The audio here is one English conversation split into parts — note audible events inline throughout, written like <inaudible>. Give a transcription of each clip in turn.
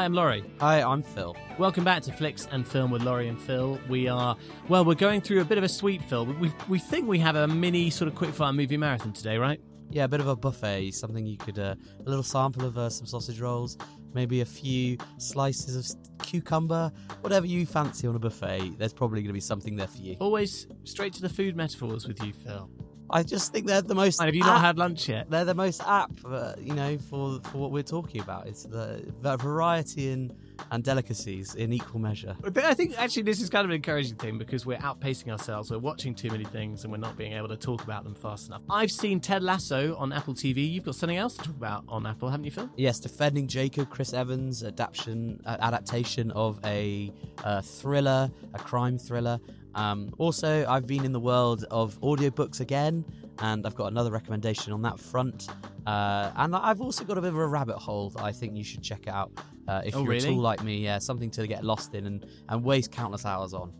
Hi, I'm Laurie. Hi, I'm Phil. Welcome back to Flicks and Film with Laurie and Phil. We are, well, we're going through a bit of a sweet Phil. We, we think we have a mini sort of quickfire movie marathon today, right? Yeah, a bit of a buffet, something you could, uh, a little sample of uh, some sausage rolls, maybe a few slices of cucumber, whatever you fancy on a buffet. There's probably going to be something there for you. Always straight to the food metaphors with you, Phil. I just think they're the most. And have you not had lunch yet? They're the most apt, uh, you know, for for what we're talking about. It's the, the variety and and delicacies in equal measure. I think actually this is kind of an encouraging thing because we're outpacing ourselves. We're watching too many things and we're not being able to talk about them fast enough. I've seen Ted Lasso on Apple TV. You've got something else to talk about on Apple, haven't you, Phil? Yes, defending Jacob, Chris Evans adaptation uh, adaptation of a uh, thriller, a crime thriller. Um, also, I've been in the world of audiobooks again, and I've got another recommendation on that front. Uh, and I've also got a bit of a rabbit hole that I think you should check out uh, if Oh, you're really? at all like me. Yeah, something to get lost in and, and waste countless hours on,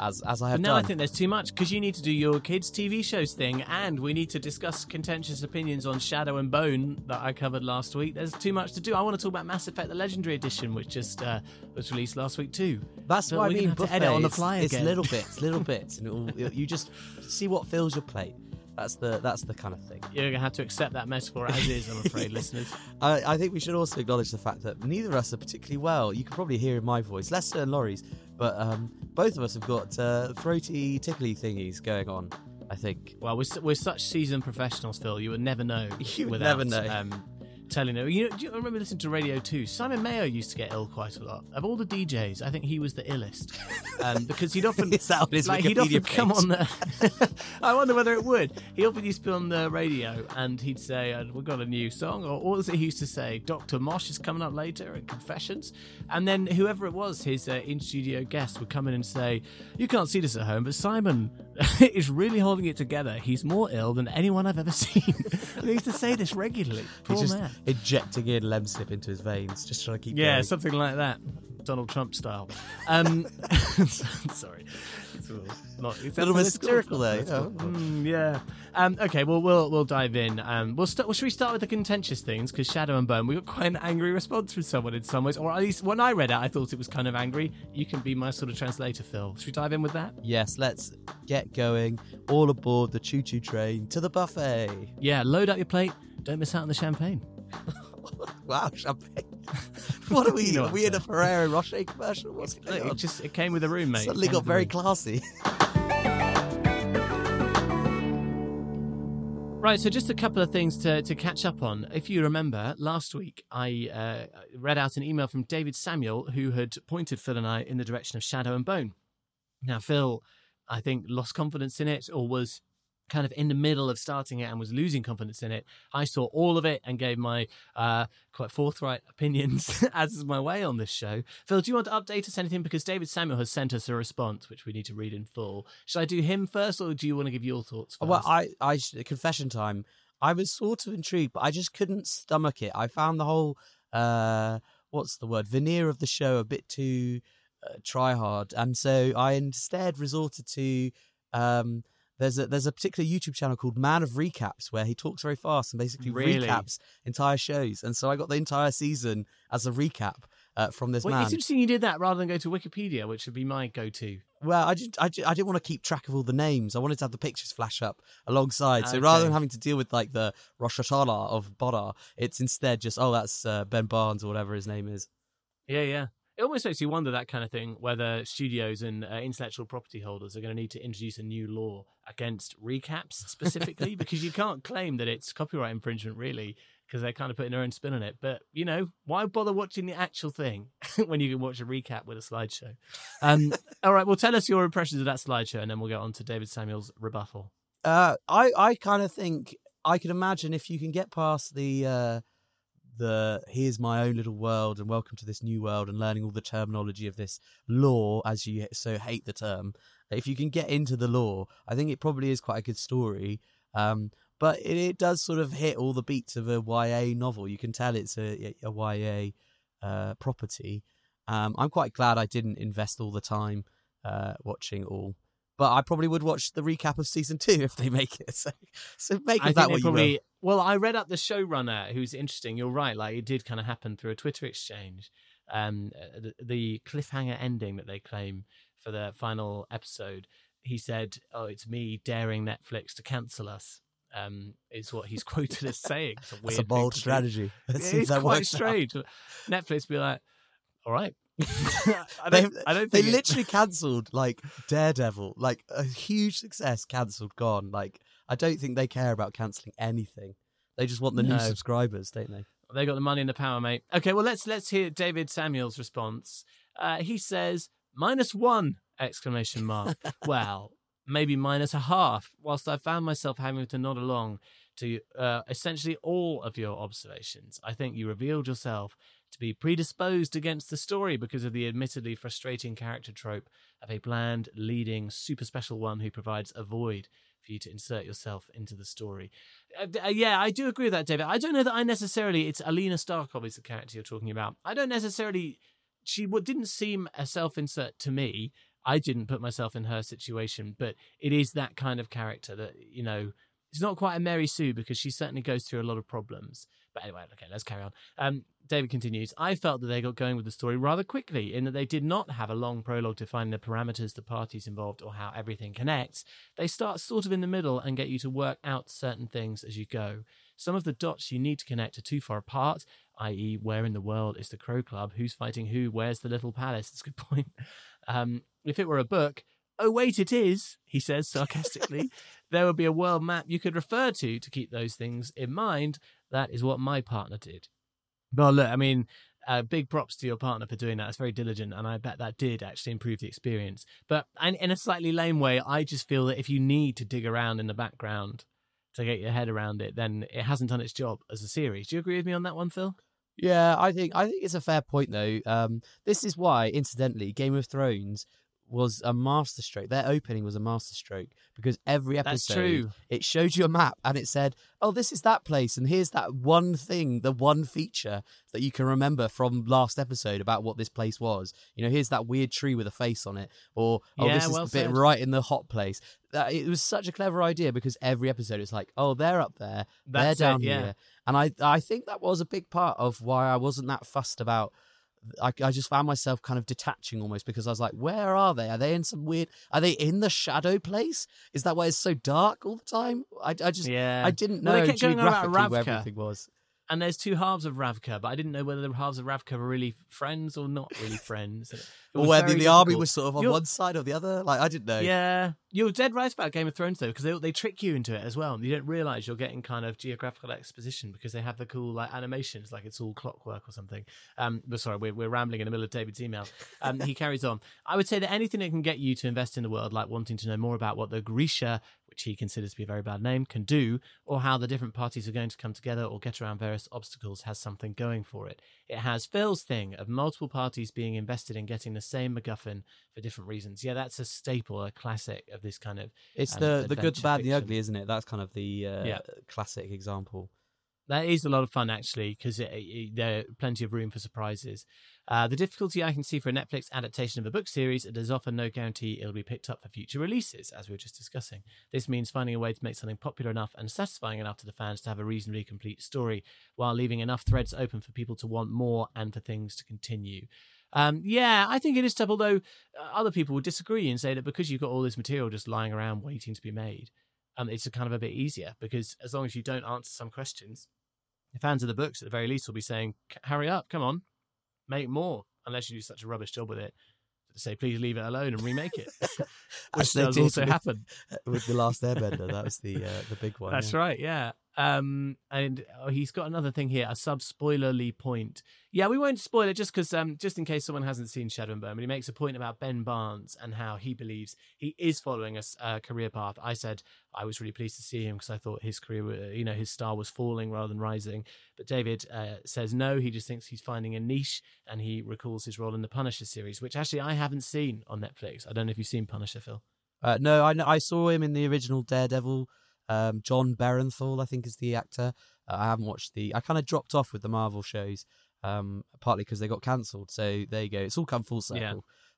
as as I have But now done. I think there's too much because you need to do your kids' TV shows thing, and we need to discuss contentious opinions on Shadow and Bone that I covered last week. There's too much to do. I want to talk about Mass Effect: The Legendary Edition, which just uh, was released last week too. That's So what I mean. Buffet. edit on the it's- fly it's, again. little bits, <laughs> little bits, and it'll, it you just see what fills your plate. That's the that's the kind of thing. You're gonna have to accept that metaphor as is, I'm afraid, <laughs> listeners. I, I think we should also acknowledge the fact that neither of us are particularly well. You can probably hear in my voice, Lester and Laurie's, but um, both of us have got uh, throaty, tickly thingies going on. I think. Well, we're, we're such seasoned professionals, Phil. You would never know. <laughs> You would without, never know. Um, telling you, you know, do you remember listening to radio too? Simon Mayo used to get ill quite a lot. Of all the DJs, I think he was the illest um, because he'd often <laughs> Is that on his like he'd often come on the. <laughs> I wonder whether it would. He often used to be on the radio and he'd say, uh, "We've got a new song," or what was it he used to say? Doctor Mosh is coming up later at Confessions, and then whoever it was, his uh, in studio guest would come in and say, "You can't see this at home, but Simon <laughs> is really holding it together. He's more ill than anyone I've ever seen." and he used to say this regularly. Poor just man. Injecting in lemsip into his veins, just trying to keep. Yeah, going. something like that. Donald Trump style. Um, <laughs> sorry. It's not, it's A little bit satirical there. Mm, yeah. Um, okay, well, we'll we'll dive in. Um, we'll start. Well, should we start with the contentious things? Because Shadow and Bone, we got quite an angry response from someone in some ways, or at least when I read it, I thought it was kind of angry. You can be my sort of translator, Phil. Should we dive in with that? Yes, let's get going. All aboard the choo-choo train to the buffet. Yeah. Load up your plate. Don't miss out on the champagne. Wow, champagne. <laughs> what are we? You know are we in a Ferrero Rocher commercial? What's going on? it just it came with a room, mate. Suddenly got very classy. Right, so just a couple of things to, to catch up on. If you remember, last week I uh, read out an email from David Samuel who had pointed Phil and I in the direction of Shadow and Bone. Now, Phil, I think, lost confidence in it or was kind of in the middle of starting it and was losing confidence in it. I saw all of it and gave my uh, quite forthright opinions, <laughs> as is my way on this show. Phil, do you want to update us anything? Because David Samuel has sent us a response, which we need to read in full. Should I do him first or do you want to give your thoughts first? Well, I, I confession time. I was sort of intrigued, but I just couldn't stomach it. I found the whole, uh, what's the word, veneer of the show a bit too uh, try hard, and so I instead resorted to. Um, there's a there's a particular YouTube channel called Man of Recaps where he talks very fast and basically Really? recaps entire shows, and so I got the entire season as a recap uh, from this Well, man. it's interesting you did that rather than go to Wikipedia, which would be my go-to. Well, I just, I, ju- I didn't want to keep track of all the names. I wanted to have the pictures flash up alongside. So rather than having to deal with like the Rosh Hashanah of Bodar, it's instead just oh that's uh, Ben Barnes or whatever his name is. Yeah, yeah. It almost makes you wonder that kind of thing whether studios and uh, intellectual property holders are going to need to introduce a new law against recaps specifically <laughs> because you can't claim that it's copyright infringement really because they're kind of putting their own spin on it. But you know, why bother watching the actual thing <laughs> when you can watch a recap with a slideshow? Um, <laughs> all right, well, tell us your impressions of that slideshow, and then we'll get on to David Samuel's rebuttal. Uh, I, I kind of think I can imagine if you can get past the uh, the here's my own little world and welcome to this new world and learning all the terminology of this law as you so hate the term. If you can get into the law, I think it probably is quite a good story. Um, but it, it does sort of hit all the beats of a YA novel. You can tell it's a, a YA uh, property. Um, I'm quite glad I didn't invest all the time uh, watching all. But I probably would watch the recap of season two <laughs> if they make it. So, so make I that what they you probably. will. Well, I read up the showrunner, who's interesting. You're right. Like it did kind of happen through a Twitter exchange. um, uh, the, the cliffhanger ending that they claim for the final episode. He said, "Oh, it's me daring Netflix to cancel us." Um, is what he's <laughs> quoted as saying. It's a weird That's a bold thing to do. strategy. <laughs> Let's see if It's that quite works out. strange. Netflix be like, "All right." <laughs> I They- don't, I don't They literally cancelled like Daredevil, like a huge success, cancelled, gone. Like I don't think they care about cancelling anything. They just want the No. new subscribers, don't they? They got the money and the power, mate. Okay, well let's let's hear David Samuel's response. Uh, he says minus one exclamation mark. <laughs> well, maybe minus a half. Whilst I found myself having to nod along to uh, essentially all of your observations, I think you revealed yourself to be predisposed against the story because of the admittedly frustrating character trope of a bland, leading, super special one who provides a void for you to insert yourself into the story. Uh, uh, yeah, I do agree with that, David. I don't know that I necessarily. It's Alina Starkov is the character you're talking about. I don't necessarily. She didn't seem a self-insert to me. I didn't put myself in her situation, but it is that kind of character that you know. It's not quite a Mary Sue because she certainly goes through a lot of problems. But anyway, okay, let's carry on. Um, David continues. I felt that they got going with the story rather quickly in that they did not have a long prologue defining the parameters, the parties involved, or how everything connects. They start sort of in the middle and get you to work out certain things as you go. Some of the dots you need to connect are too far apart, i.e., where in the world is the Crow Club? Who's fighting who? Where's the little palace? <laughs> That's a good point. Um, if it were a book, oh, wait, it is, he says sarcastically, <laughs> there would be a world map you could refer to to keep those things in mind. That is what my partner did. Well, look, I mean, uh, big props to your partner for doing that. It's very diligent, and I bet that did actually improve the experience. But in a slightly lame way, I just feel that if you need to dig around in the background to get your head around it, then it hasn't done its job as a series. Do you agree with me on that one, Phil? Yeah, I think I think it's a fair point though. Um, this is why, incidentally, Game of Thrones was a masterstroke. Their opening was a masterstroke because every episode That's true. it showed you a map and it said, "Oh, this is that place, and here's that one thing, the one feature that you can remember from last episode about what this place was. You know, here's that weird tree with a face on it, or oh, Yeah, this is well the bit said. right in the hot place." That it was such a clever idea because every episode it's like, "Oh, they're up there, That's they're down it, yeah. here," and I I think that was a big part of why I wasn't that fussed about. I, I just found myself kind of detaching almost because I was like, where are they? Are they in some weird? Are they in the shadow place? Is that why it's so dark all the time? I, I just Yeah. I didn't know Well, they kept going about geographically where everything was. And there's two halves of Ravka, but I didn't know whether the halves of Ravka were really friends or not really <laughs> friends. Or whether the army was sort of on You're- one side or the other. Like I didn't know. Yeah, you're dead right about Game of Thrones though, because they they trick you into it as well. You don't realize you're getting kind of geographical exposition because they have the cool like animations, like it's all clockwork or something. Um, but sorry, we're we're rambling in the middle of David's email. Um, he <laughs> carries on. I would say that anything that can get you to invest in the world, like wanting to know more about what the Grisha, which he considers to be a very bad name, can do, or how the different parties are going to come together or get around various obstacles, has something going for it. It has Phil's thing of multiple parties being invested in getting the same MacGuffin for different reasons. Yeah, that's a staple, a classic of this kind of. It's um, the the good, the bad, and the ugly, isn't it? That's kind of the uh, Yeah. classic example. That is a lot of fun actually, because there are plenty of room for surprises. Uh, the difficulty I can see for a Netflix adaptation of a book series, there's often no guarantee it'll be picked up for future releases, as we were just discussing. This means finding a way to make something popular enough and satisfying enough to the fans to have a reasonably complete story, while leaving enough threads open for people to want more and for things to continue. Um, yeah, I think it is tough, although uh, other people would disagree and say that because you've got all this material just lying around waiting to be made, um, it's a kind of a bit easier because as long as you don't answer some questions, the fans of the books at the very least will be saying, "Hurry up, come on, make more." Unless you do such a rubbish job with it, say, "Please leave it alone and remake it," <laughs> <laughs> which does also with- happen. <laughs> With the last Airbender, that was the uh, the big one. That's yeah. right, yeah. Um, and oh, he's got another thing here, a sub spoilerly point. Yeah, we won't spoil it just because, um, just in case someone hasn't seen Shadow and Bone, he makes a point about Ben Barnes and how he believes he is following a career path. I said I was really pleased to see him because I thought his career, you know, his star was falling rather than rising. But David uh, says no, he just thinks he's finding a niche, and he recalls his role in the Punisher series, which actually I haven't seen on Netflix. I don't know if you've seen Punisher, Phil. Uh, no, I I saw him in the original Daredevil. Um, Jon Bernthal, I think, is the actor. Uh, I haven't watched the. I kind of dropped off with the Marvel shows, um, partly because they got cancelled. So there you go. It's all come full circle. Yeah.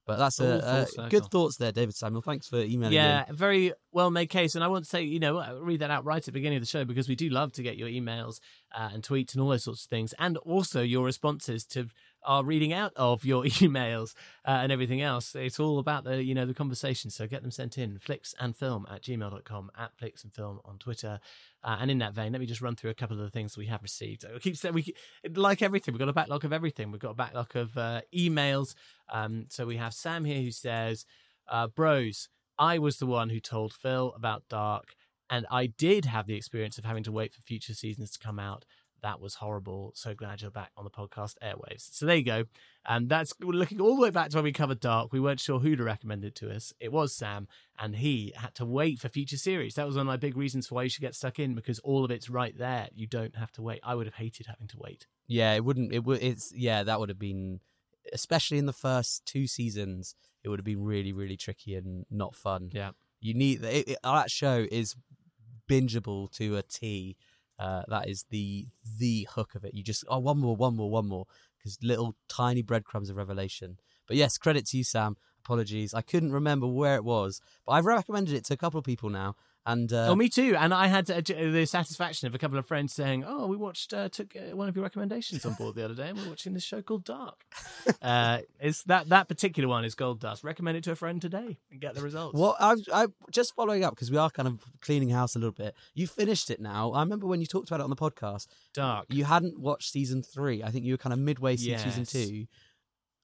But that's a, a good thoughts there, David Samuel. Thanks for emailing. Yeah, in. very well made case. And I want to say, you know, read that out right at the beginning of the show because we do love to get your emails uh, and tweets and all those sorts of things, and also your responses to our reading out of your <laughs> emails uh, and everything else. It's all about the you know the conversation. So get them sent in flicks and film at gmail.com at flicks and film on Twitter. Uh, and in that vein, let me just run through a couple of the things we have received. I keep saying we like everything. We've got a backlog of everything. We've got a backlog of uh, emails. Um, so we have Sam here who says, uh, "Bros, I was the one who told Phil about Dark, and I did have the experience of having to wait for future seasons to come out. That was horrible. So glad you're back on the podcast airwaves. So there you go. And that's looking all the way back to when we covered Dark. We weren't sure who to recommend it to us. It was Sam, and he had to wait for future series. That was one of my big reasons for why you should get stuck in because all of it's right there. You don't have to wait. I would have hated having to wait. Yeah, it wouldn't. It would. It's yeah, that would have been, especially in the first two seasons. It would have been really, really tricky and not fun. Yeah. You need it, it, that show is bingeable to a T. Uh, that is the the hook of it. You just oh one more, one more, one more because little tiny breadcrumbs of revelation. But yes, credit to you, Sam. Apologies, I couldn't remember where it was, but I've recommended it to a couple of people now, and uh, oh, me too. And I had uh, the satisfaction of a couple of friends saying, "Oh, we watched, uh, took uh, one of your recommendations on board the other day, and we're watching this show called Dark." <laughs> uh, it's that that particular one is gold dust. Recommend it to a friend today and get the results. Well, I'm, I'm just following up because we are kind of cleaning house a little bit. You finished it now. I remember when you talked about it on the podcast. Dark. You hadn't watched season three. I think you were kind of midway through Yes. season two.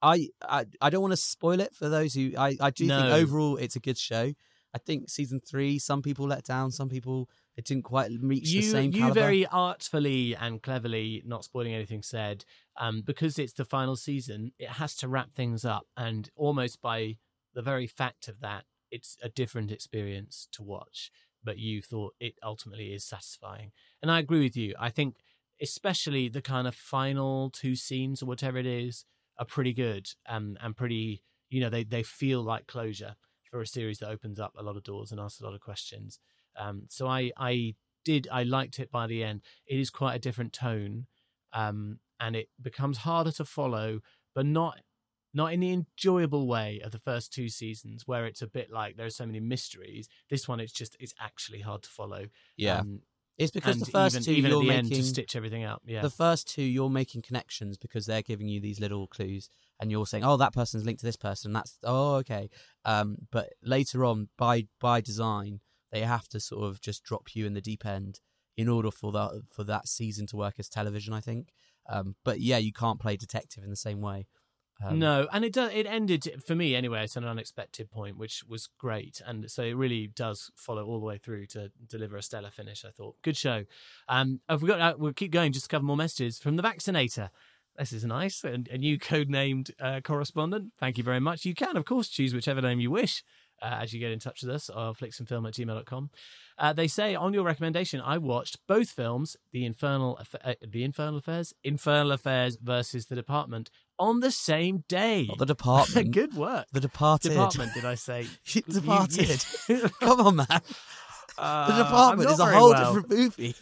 I, I I don't want to spoil it for those who I, I do No. think overall it's a good show. I think season three, some people let down, some people it didn't quite reach you the same you caliber. very artfully and cleverly not spoiling anything said um because it's the final season it has to wrap things up and almost by the very fact of that it's a different experience to watch but you thought it ultimately is satisfying. And i agree with you. I think especially the kind of final two scenes or whatever it is are pretty good um, and pretty you know they they feel like closure for a series that opens up a lot of doors and asks a lot of questions um, so I I did I liked it by the end. It is quite a different tone, um, and it becomes harder to follow, but not not in the enjoyable way of the first two seasons, where it's a bit like there are so many mysteries. This one, it's just it's actually hard to follow. yeah. um, it's because and the first even, two even you're at the end making to stitch everything up. Yeah, the first two you're making connections because they're giving you these little clues and you're saying oh that person's linked to this person that's oh okay. Um but later on by by design they have to sort of just drop you in the deep end in order for that for that season to work as television i think. Um but yeah you can't play detective in the same way um, no, and it does. It ended for me anyway at an unexpected point, which was great, and so it really does follow all the way through to deliver a stellar finish. I thought, good show. Um, have we got? Uh, we'll keep going. Just a couple more messages from the vaccinator. This is nice. A, a new <laughs> code-named uh, correspondent. Thank you very much. You can, of course, choose whichever name you wish uh, as you get in touch with us or flicksandfilm at gmail.com. Uh, they say, on your recommendation, I watched both films, The Infernal, uh, The Infernal Affairs, Infernal Affairs versus The Department, on the same day. not the department <laughs> Good work. the departed Department, did I say? <laughs> Departed <laughs> come on man Uh, the department is a whole well. different movie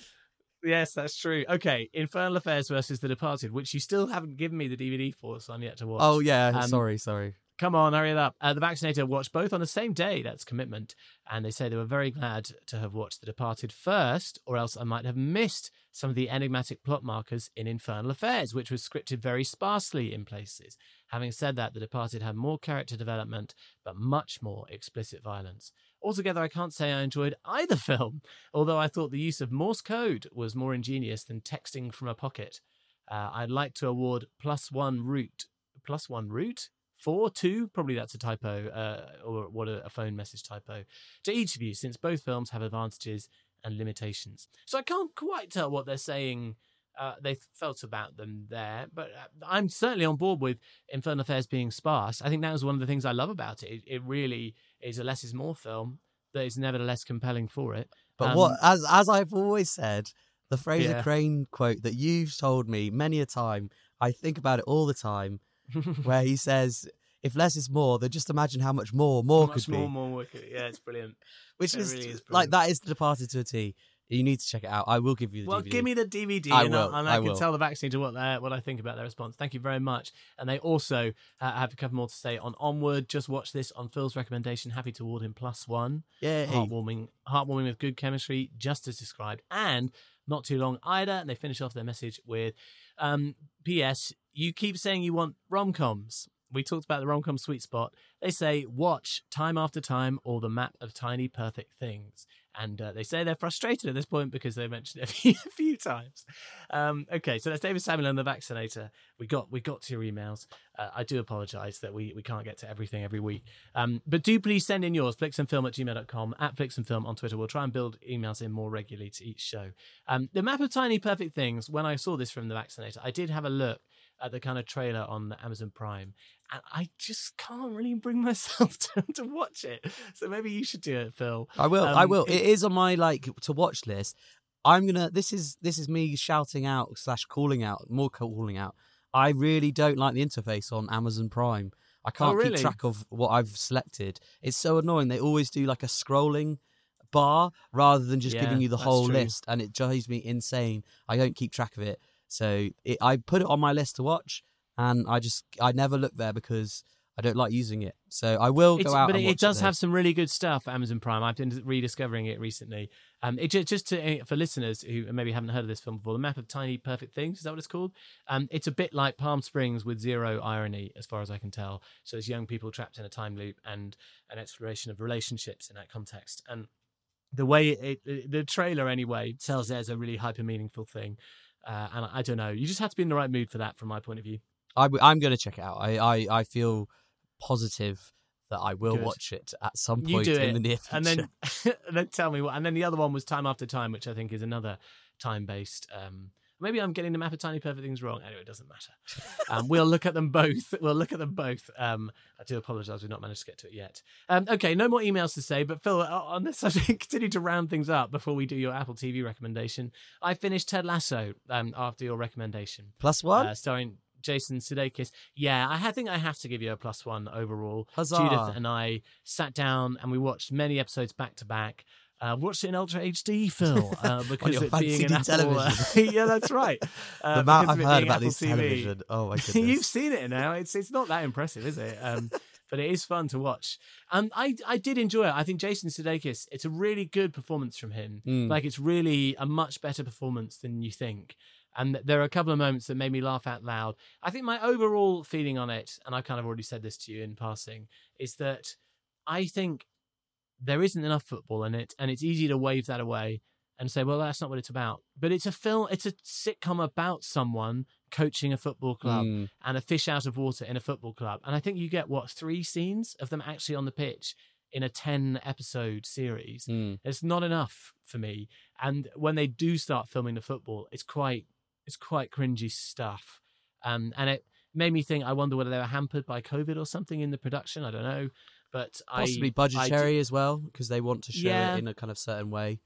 Yes, that's true. Okay, Infernal Affairs versus The Departed, which you still haven't given me the DVD for, so I'm yet to watch. oh yeah Um, sorry sorry Come on, hurry it up. Uh, the Vaccinator watched both on the same day. That's commitment. And they say they were very glad to have watched The Departed first, or else I might have missed some of the enigmatic plot markers in Infernal Affairs, which was scripted very sparsely in places. Having said that, The Departed had more character development, but much more explicit violence. Altogether, I can't say I enjoyed either <laughs> film, although I thought the use of Morse code was more ingenious than texting from a pocket. Uh, I'd like to award plus one root. Plus one root? Four, two? Probably that's a typo, uh, or what a, a phone message typo. To each of you, since both films have advantages and limitations. So I can't quite tell what they're saying. Uh, they felt about them there, but uh, I'm certainly on board with Infernal Affairs being sparse. I think that was one of the things I love about it. It, it really is a less is more film that is nevertheless compelling for it. But Um, what, as as I've always said, the Frasier Yeah. Crane quote that you've told me many a time, I think about it all the time, <laughs> where he says, "If less is more, then just imagine how much more more Much could be." more more wicked. Yeah, it's brilliant. Which it is, really is like that is the Departed to a T. You need to check it out. I will give you the Well, DVD. give me the DVD, I and, will, I, and I I, can will. tell the Vaccinator what what I think about their response. Thank you very much. And they also uh, have a couple more to say on Onward. Just watch this on Phil's recommendation. Happy to award him plus one. yeah, Heartwarming, heartwarming with good chemistry, just as described, and not too long either. And they finish off their message with, um, "P.S. you keep saying you want rom coms. We talked about the rom com sweet spot. They say watch time after time or the map of tiny perfect things. And uh, they say they're frustrated at this point because they mentioned it a <laughs> few, a few times. Um, okay, so that's David Samuel and the Vaccinator. We got we got to your emails. Uh, I do apologise that we, we can't get to everything every week. Um, but do please send in yours, flicksandfilm at gmail.com, at flicksandfilm on Twitter. We'll try and build emails in more regularly to each show. Um, the map of tiny perfect things, when I saw this from the Vaccinator, I did have a look the kind of trailer on Amazon Prime, and I just can't really bring <laughs> myself to, to watch it. So maybe you should do it, Phil. I will. I Um, will. it- it is on my like to watch list. I'm gonna. This is this is me shouting out slash calling out more calling out. I really don't like the interface on Amazon Prime. I can't Oh, really? keep track of what I've selected. It's so annoying. They always do like a scrolling bar rather than just Yeah, giving you the whole true. list, and it drives me insane. I don't keep track of it, so it, I put it on my list to watch, and I just I never look there because I don't like using it. So I will It's, go out. but it, it does though. have some really good stuff. Amazon Prime. I've been rediscovering it recently. Um, it just, just to, for listeners who maybe haven't heard of this film before, the map of tiny perfect things is that what it's called? Um, it's a bit like Palm Springs with zero irony, as far as I can tell. So it's young people trapped in a time loop and an exploration of relationships in that context. And the way it, it the trailer anyway tells there's a really hyper meaningful thing. Uh, and I, I don't know. You just have to be in the right mood for that, from my point of view. I, am going to check it out. I, I, I feel positive that I will Good. watch it at some point in it, the near future. and then <laughs> and then tell me what. And then the other one was Time After Time, which I think is another time based. Um, maybe I'm getting the map of tiny perfect things wrong. Anyway, it doesn't matter. Um, we'll look at them both. <laughs> We'll look at them both. Um, I do apologise, we've not managed to get to it yet. Um, okay, no more emails to say. But Phil, on this <laughs> subject, continue to round things up before we do your Apple TV recommendation. I finished Ted Lasso um, after your recommendation Plus one? uh, starring Jason Sudeikis. Yeah, I think I have to give you a plus one overall. Huzzah. Judith and I sat down and we watched many episodes back to back. Uh, watched it in Ultra HD, Phil, <laughs> uh, because it being an Apple. uh, <laughs> yeah, that's right. <laughs> Uh, the amount I've heard about Apple TV. television. Oh my goodness. You've seen it now. It's it's not that impressive, is it? Um, but it is fun to watch. Um, I I did enjoy it. I think Jason Sudeikis. It's a really good performance from him. Mm. Like it's really a much better performance than you think. And there are a couple of moments that made me laugh out loud. I think my overall feeling on it, and I've kind of already said this to you in passing, is that I think there isn't enough football in it, and it's easy to wave that away and say, well, that's not what it's about. But it's a film, it's a sitcom about someone coaching a football club Mm. and a fish out of water in a football club. And I think you get, what, three scenes of them actually on the pitch in a 10 episode series. Mm. It's not enough for me. And when they do start filming the football, it's quite it's quite cringy stuff. Um, and it made me think. I wonder whether they were hampered by COVID or something in the production. I don't know, but Possibly I, I budgetary as well, because they want to show Yeah. it in a kind of certain way.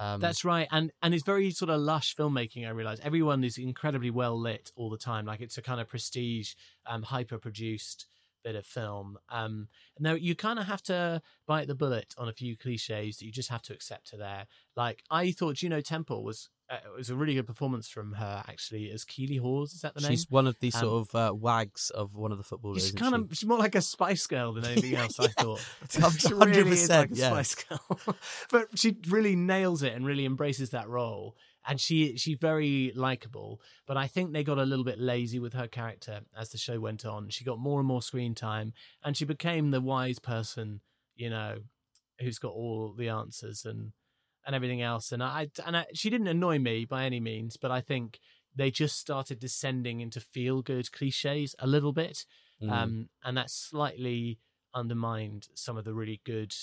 Um, That's right, and and it's very sort of lush filmmaking. I realize everyone is incredibly well lit all the time. Like it's a kind of prestige, um, hyper produced bit of film. Um, now you kind of have to bite the bullet on a few cliches that you just have to accept are there. Like I thought Juno Temple was uh, it was a really good performance from her actually as Keely Hawes. Is that the name? she's one of the Um, sort of uh, wags of one of the footballers. She's kind she? of she's more like a Spice Girl than <laughs> anything else. I thought. Yeah, <laughs> <laughs> She really is 100%, like a yeah. Spice Girl, but she really nails it and really embraces that role. And she she's very likable. But I think they got a little bit lazy with her character as the show went on. She got more and more screen time, and she became the wise person, you know, who's got all the answers and and everything else. And I and I, she didn't annoy me by any means, but I think they just started descending into feel good cliches a little bit Mm. um, and that slightly undermined some of the really good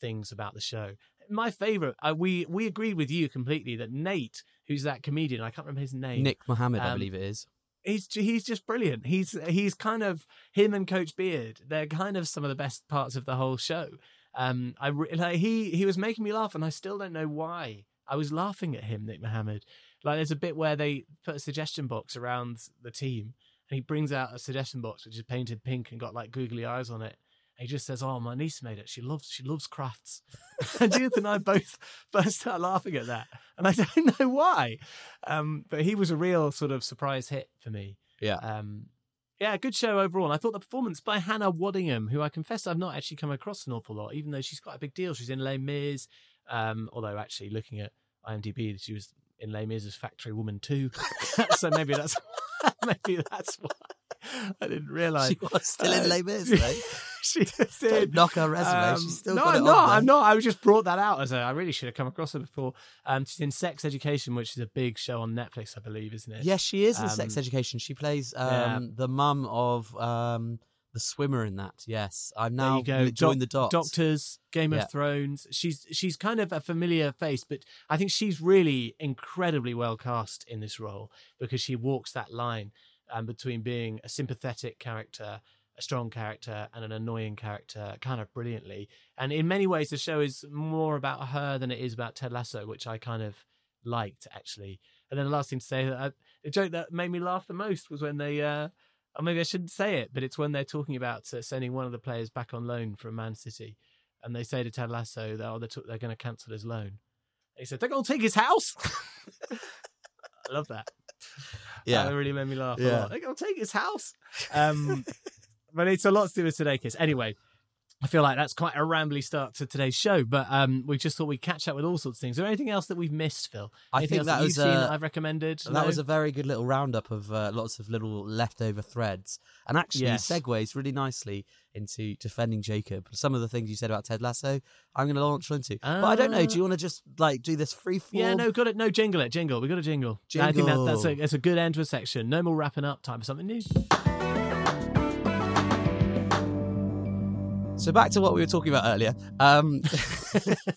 things about the show. My favorite, uh, we we agreed with you completely that Nate, who's that comedian, I can't remember his name. Nick Mohammed, I um, believe it is. he's he's just brilliant. He's he's kind of him and Coach Beard. They're kind of some of the best parts of the whole show. Um, I re- <laughs> like he he was making me laugh, and I still don't know why. I was laughing at him, Nick Mohammed. Like there's a bit where they put a suggestion box around the team, and he brings out a suggestion box which is painted pink and got like googly eyes on it. And he just says, "Oh, my niece made it. She loves she loves crafts." <laughs> and Judith and I <laughs> both burst started laughing at that, and I don't know why. Um, but he was a real sort of surprise hit for me. Yeah. Um, yeah, good show overall. And I thought the performance by Hannah Waddingham, who I confess I've not actually come across an awful lot, even though she's quite a big deal. She's in Les Mis. Um, although actually looking at IMDb, she was in Les Mis as Factory Woman too. <laughs> so maybe that's <laughs> Maybe that's why. <laughs> I didn't realise. <laughs> She was still in Uh, Les Mis, <laughs> though. she Don't in. knock her resume. Um, She's still no, got I'm on not. there. I'm not. I just brought that out as a. I really should have come across her before. Um, she's in Sex Education, which is a big show on Netflix, I believe, isn't it? Yes, she is in Sex Um, Education. She plays um, yeah. the mum of um, the swimmer in that. Yes, I'm There now you go. joined the dots. Doctors, Game Yeah. of Thrones. She's she's kind of a familiar face, but I think she's really incredibly well cast in this role because she walks that line um, between being a sympathetic character, a strong character, and an annoying character, kind of brilliantly. And in many ways, the show is more about her than it is about Ted Lasso, which I kind of liked actually. And then the last thing to say, uh, the joke that made me laugh the most was when they. Uh, or maybe I shouldn't say it, but it's when they're talking about uh, sending one of the players back on loan from Man City, and they say to Ted Lasso that oh, they're, t- they're going to cancel his loan. He said they're going to take his house. <laughs> I love that. <laughs> Yeah. that really made me laugh. Yeah. lot. they're going to take his house. <laughs> Um, but it's a lot to do with today, kids. Anyway. I feel like that's quite a rambly start to today's show, but um, we just thought we'd catch up with all sorts of things. Is there anything else that we've missed, Phil? I Anything think else that you've was seen uh, that I've recommended. that No? was a very good little roundup of uh, lots of little leftover threads, and actually Yes. segues really nicely into defending Jacob. Some of the things you said about Ted Lasso, I'm going to launch into. but I don't know. Do you want to just like do this free form? Yeah, no, got it. No, jingle it, jingle. We got a jingle. I think that, that's a that's a good end to a section. No more wrapping up. Time for something new. So back to what we were talking about earlier. Um,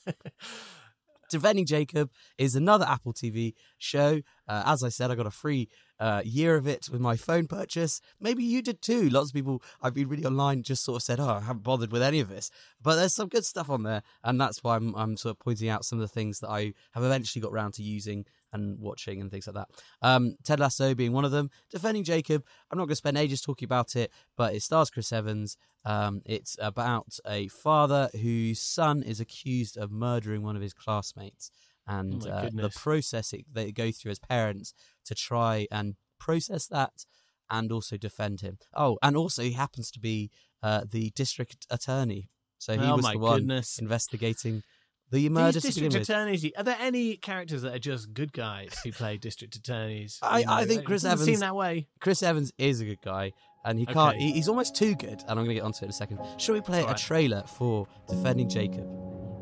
<laughs> Defending Jacob is another Apple TV show. Uh, as I said, I got a free uh, year of it with my phone purchase. Maybe you did too. Lots of people I've been reading online just sort of said, "Oh, I haven't bothered with any of this," but there's some good stuff on there, and that's why I'm, I'm sort of pointing out some of the things that I have eventually got round to using and watching and things like that. Um, Ted Lasso being one of them. Defending Jacob. I'm not going to spend ages talking about it, but it stars Chris Evans. Um, it's about a father whose son is accused of murdering one of his classmates, and Oh uh, the process it, they go through as parents to try and process that and also defend him. Oh, and also he happens to be uh, the district attorney, so he oh was my the one goodness. investigating the murder These to begin district with. attorneys. Are there any characters that are just good guys who play district attorneys? I- You I think Chris doesn't Evans- seem that way. Chris Evans is a good guy, and he can't. Okay. He, he's almost too good, and I'm going to get onto it in a second. Shall we play All a right. trailer for defending Jacob?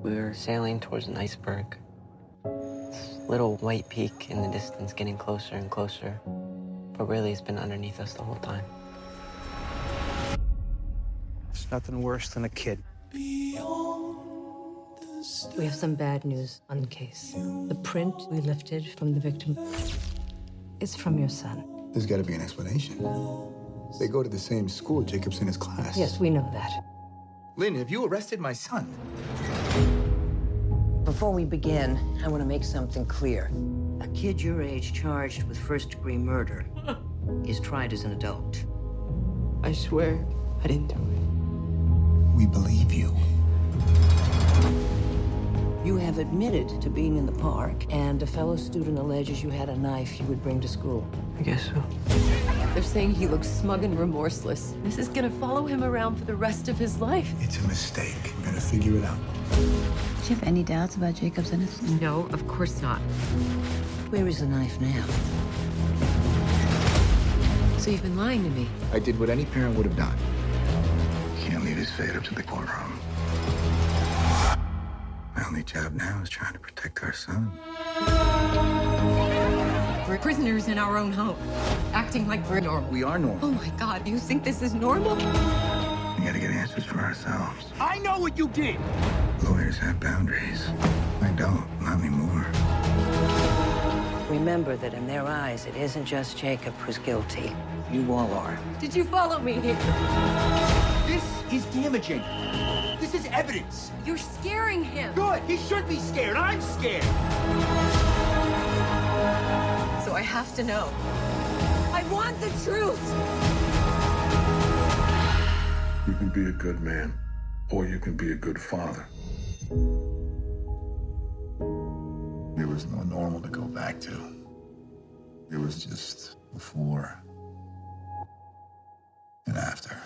We were sailing towards an iceberg. This little white peak in the distance getting closer and closer. But really, it's been underneath us the whole time. It's nothing worse than a kid. We have some bad news on the case. The print we lifted from the victim is from your son. There's got to be an explanation. They go to the same school. Jacob's in his class. Yes, we know that. Lynn, have you arrested my son? Before we begin, I want to make something clear. A kid your age charged with first degree murder <laughs> is tried as an adult. I swear, I didn't do it. We believe you. You have admitted to being in the park, and a fellow student alleges you had a knife you would bring to school. I guess so. They're saying he looks smug and remorseless. This is gonna follow him around for the rest of his life. It's a mistake. We're going to figure it out. Do you have any doubts about Jacob's innocence? No, of course not. Where is the knife now? So you've been lying to me. I did what any parent would have done. Can't leave his fate up to the courtroom. My only job now is trying to protect our son. We're prisoners in our own home, acting like we're normal. We are normal. Oh my god, you think this is normal? We gotta get answers for ourselves. I know what you did! Lawyers have boundaries. I don't, not anymore. Remember that in their eyes, it isn't just Jacob who's guilty. You all are. Did you follow me here? This is damaging. This is evidence. You're scaring him. Good. He should be scared. I'm scared. So I have to know. I want the truth. You can be a good man, or you can be a good father. There was no normal to go back to. There was just before and after.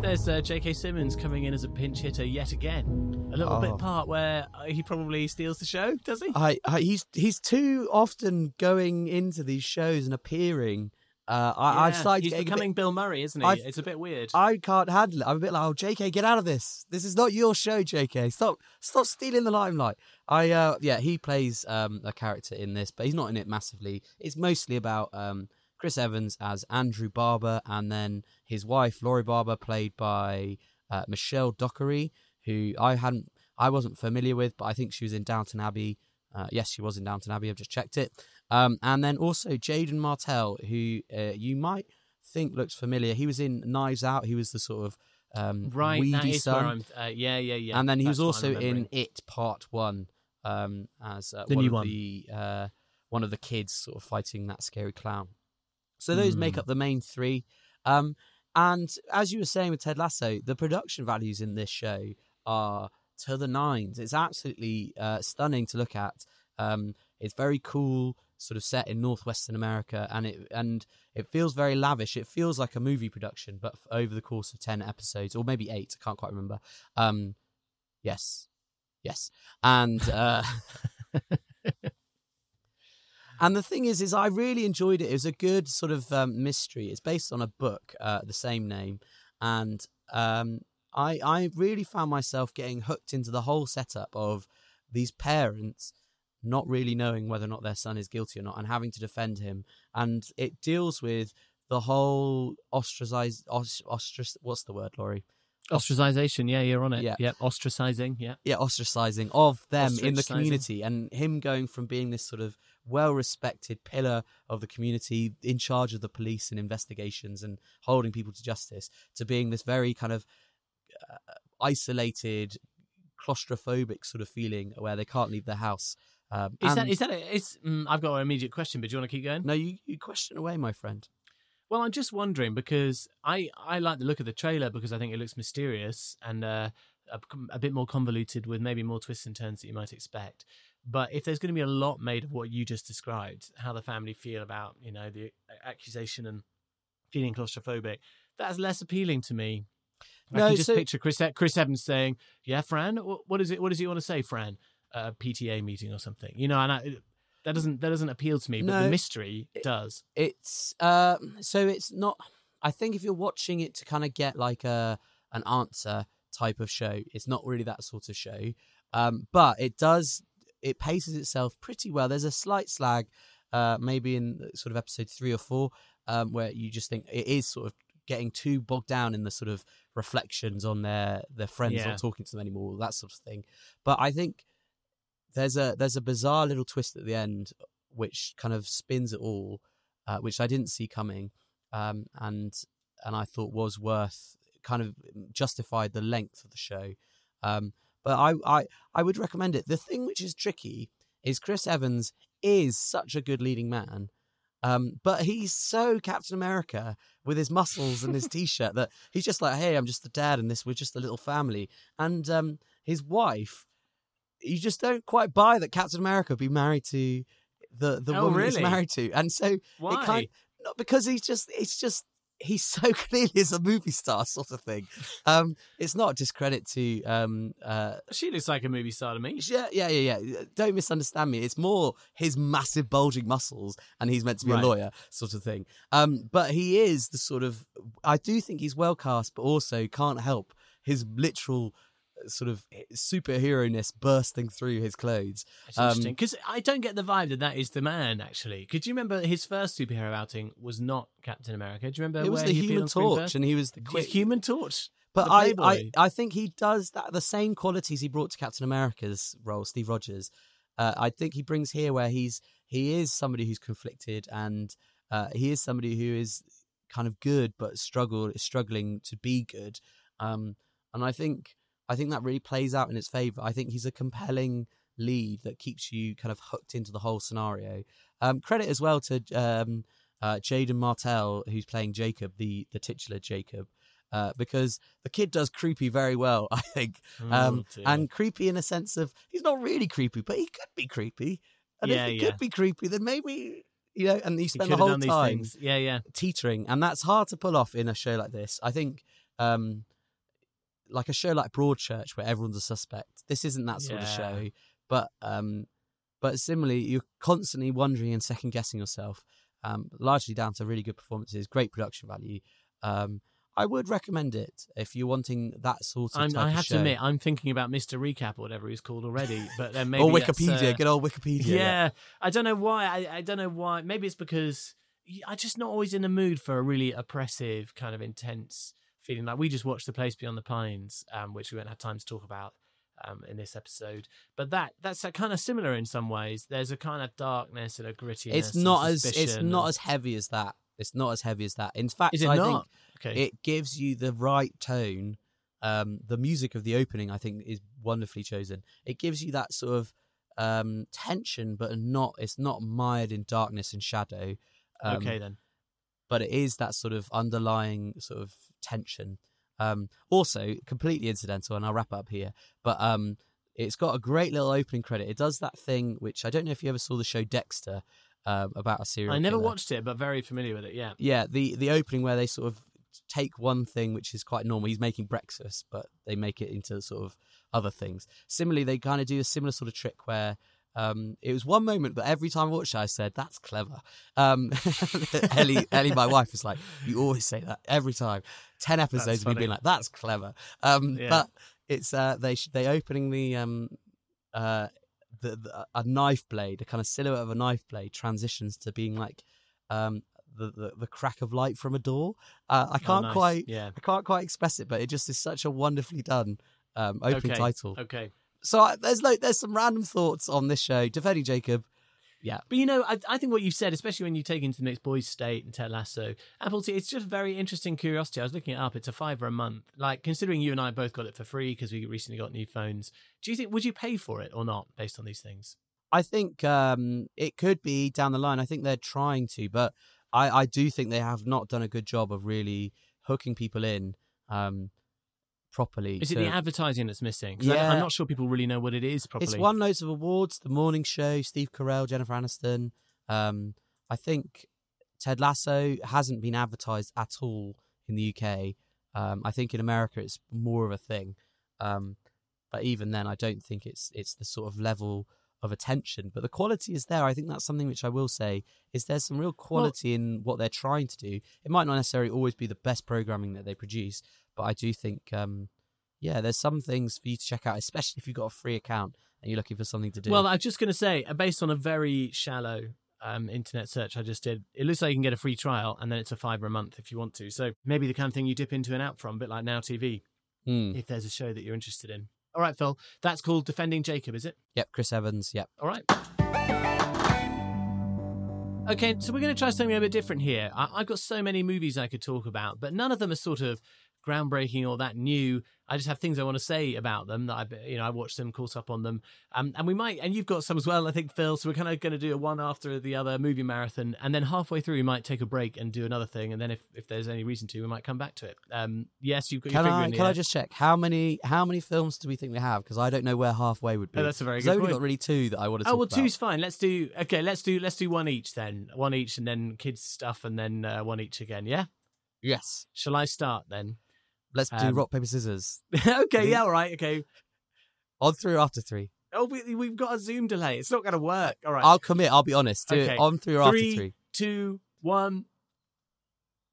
There's uh, J.K. Simmons coming in as a pinch hitter yet again. A little Oh. bit part where uh, he probably steals the show, does he? I, I he's he's too often going into these shows and appearing. Uh, I, I've Yeah, started He's becoming bit, Bill Murray, isn't he? I've- it's a bit weird. I can't handle it. I'm a bit like, oh, J.K., get out of this. This is not your show, J.K. Stop, stop stealing the limelight. I, uh, yeah, he plays um a character in this, but he's not in it massively. It's mostly about um Chris Evans as Andrew Barber, and then his wife Laurie Barber, played by uh, Michelle Dockery, who I hadn't, I wasn't familiar with, but I think she was in Downton Abbey. Uh, yes, she was in Downton Abbey. I've just checked it. Um, and then also Jaeden Martell, who uh, you might think looks familiar. He was in Knives Out. He was the sort of um, right, weedy son. Uh, yeah, yeah, yeah. and then he was That's I'm also in. It Part One um, as uh, The one new of one. the uh, one of the kids sort of fighting that scary clown. So those make Hmm. up the main three. Um, and as you were saying with Ted Lasso, the production values in this show are to the nines. It's absolutely uh, stunning to look at. Um, it's very cool, sort of set in northwestern America, and it and it feels very lavish. It feels like a movie production, but over the course of ten episodes, or maybe eight. I can't quite remember. Um, yes, yes, and uh, <laughs> and the thing is, is I really enjoyed it. It was a good sort of um, mystery. It's based on a book, uh, the same name, and um, I I really found myself getting hooked into the whole setup of these parents not really knowing whether or not their son is guilty or not, and having to defend him. And it deals with the whole ostracized, os- ostrac. What's the word, Laurie? Ostracization, yeah, you're on it. Yeah. Yeah, ostracizing, yeah. yeah, ostracizing of them in the community and him going from being this sort of well respected pillar of the community in charge of the police and investigations and holding people to justice to being this very kind of uh, isolated claustrophobic sort of feeling where they can't leave their house um, Is that is that a, it's? Mm, I've got an immediate question, but do you want to keep going? no you, you question away my friend Well, I'm just wondering because I I like the look of the trailer because I think it looks mysterious and uh, a, a bit more convoluted with maybe more twists and turns that you might expect. But if there's going to be a lot made of what you just described, how the family feel about you know the accusation and feeling claustrophobic, that's less appealing to me. I No, can just so- picture Chris Chris Evans saying, "Yeah, Fran, what is it? What does he want to say, Fran? A PTA meeting or something?" You know, and I, that doesn't that doesn't appeal to me. But No, the mystery does. it's uh so it's not i think if you're watching it to kind of get like a an answer type of show it's not really that sort of show um but it does it paces itself pretty well there's a slight slag uh maybe in sort of episode three or four um where you just think it is sort of getting too bogged down in the sort of reflections on their their friends Yeah. not talking to them anymore that sort of thing but i think there's a there's a bizarre little twist at the end which kind of spins it all uh, which I didn't see coming, um, and and I thought was worth kind of justified the length of the show. Um, but I, I I would recommend it. The thing which is tricky is Chris Evans is such a good leading man, um, but he's so Captain America with his muscles and his <laughs> t-shirt that he's just like, hey, I'm just the dad, and this we're just a little family. And um, his wife, you just don't quite buy that Captain America would be married to the the Oh, woman he's married to, and so Why? it kind not because he's just it's just he's <laughs> so clearly is a movie star sort of thing. Um, it's not a discredit to um uh She looks like a movie star to me. yeah yeah yeah yeah. Don't misunderstand me. It's more his massive bulging muscles, and he's meant to be Right. a lawyer sort of thing. Um, but he is the sort of I do think he's well cast, but also can't help his literal uh, sort of superhero ness bursting through his clothes. That's Um, interesting because I don't get the vibe that that is the man. Actually, could you remember his first superhero outing was not Captain America? Do you remember It was the Human Torch, and he was the quick Human Torch. But I, I, I think he does that the same qualities he brought to Captain America's role, Steve Rogers. Uh, I think he brings here where he's he is somebody who's conflicted and uh, he is somebody who is kind of good but struggle is struggling to be good. Um, and I think I think that really plays out in its favor. I think he's a compelling lead that keeps you kind of hooked into the whole scenario. Um, credit as well to um, uh, Jaeden Martell, who's playing Jacob, the the titular Jacob uh, because the kid does creepy very well, <laughs> I think. Um, Oh, and creepy in a sense of he's not really creepy, but he could be creepy. And Yeah, if he yeah. could be creepy, then maybe you know. And He could the whole time. Yeah, yeah. teetering, and that's hard to pull off in a show like this. I think um, like a show like Broadchurch where everyone's a suspect. This isn't that sort of show, but um, but similarly, you're constantly wondering and second guessing yourself. Um, largely down to really good performances, great production value. Um, I would recommend it if you're wanting that sort of. I'm, I of have show. to admit, I'm thinking about Mr. Recap or whatever he's called already. But then <laughs> maybe or Wikipedia, uh, good old Wikipedia. yeah, I don't know why. I, I don't know why. Maybe it's because I'm just not always in the mood for a really oppressive, kind of intense feeling. Like we just watched The Place Beyond the Pines, um, which we won't have time to talk about um, in this episode. But that that's kind of similar in some ways. There's a kind of darkness and a grittiness. it's not as it's not and- as heavy as that. It's not as heavy as that. In fact, Is it I not? think Okay. it gives you the right tone. Um, the music of the opening, I think, is wonderfully chosen. It gives you that sort of um, tension, but not. It's not mired in darkness and shadow. Um, okay then. But it is that sort of underlying sort of tension. Um, also, completely incidental, and I'll wrap up here. But um, it's got a great little opening credit. It does that thing which I don't know if you ever saw the show Dexter um, about a serial. I never killer. watched it, but very familiar with it. Yeah. Yeah, the the opening where they sort of take one thing which is quite normal. He's making breakfast, but they make it into sort of other things. Similarly, they kind of do a similar sort of trick where. Um, it was one moment, but every time I watched it, I said, "That's clever." Um, <laughs> Ellie, Ellie, my wife, is like, "You always say that every time." Ten episodes of me being like, "That's clever," um, Yeah. but it's uh, they they opening the um, uh, the, the a knife blade, a kind of silhouette of a knife blade, transitions to being like um, the, the the crack of light from a door. Uh, I Oh, can't nice. quite Yeah. I can't quite express it, but it just is such a wonderfully done um, opening okay. title. Okay. So I, there's like there's some random thoughts on this show. Defending Jacob, yeah, But you know, I, I think what you've said, especially when you take into the mix Boys State and Ted Lasso, Apple TV, it's just a very interesting curiosity. I was looking it up. It's a fiver a month. Like, considering you and I both got it for free because we recently got new phones, do you think, would you pay for it or not based on these things? I think um, it could be down the line. I think they're trying to, but I, I do think they have not done a good job of really hooking people in um, properly. Is it to- the advertising that's missing? I- Yeah. I'm not sure people really know what it is properly. It's won loads of awards. The Morning Show, Steve Carell, Jennifer Aniston. Um, I think Ted Lasso hasn't been advertised at all in the UK. Um, I think in America it's more of a thing, um, but even then, I don't think it's it's the sort of level of attention. But the quality is there. I think that's something which I will say is there's some real quality in what they're trying to do. It might not necessarily always be the best programming that they produce, but I do think. Um, yeah, there's some things for you to check out, especially if you've got a free account and you're looking for something to do. Well, I'm just going to say, uh, based on a very shallow um, internet search I just did, it looks like you can get a free trial and then it's a fiver a month if you want to. So maybe the kind of thing you dip into and out from, a bit like Now TV, Hmm. if there's a show that you're interested in. All right, Phil, that's called Defending Jacob, is it? Yep, Chris Evans. Yep. All right. Okay, so we're going to try something a bit different here. I- I've got so many movies I could talk about, but none of them are sort of groundbreaking or that new. I just have things I want to say about them that I, you know, I watched them, caught up on them, um, and we might, and you've got some as well, I think, Phil. So we're kind of going to do a one after the other movie marathon, and then halfway through we might take a break and do another thing, and then if, if there's any reason to, we might come back to it. Um, yes, you've got Can I can I just check how many how many films do we think we have? Because I don't know where halfway would be. Oh, that's a very good I've only got really two that I want to Oh well, about. two's fine. Let's do okay. Let's do let's do one each then. One each, and then kids stuff, and then uh, one each again. Yeah. Yes. Shall I start then? Let's do Um, rock paper scissors. <laughs> okay. Yeah. All right. Okay. On three or after three. Oh, we, we've got a Zoom delay. It's not going to work. All right. I'll commit. I'll be honest. Do Okay. it on three or Three, after three. two, one.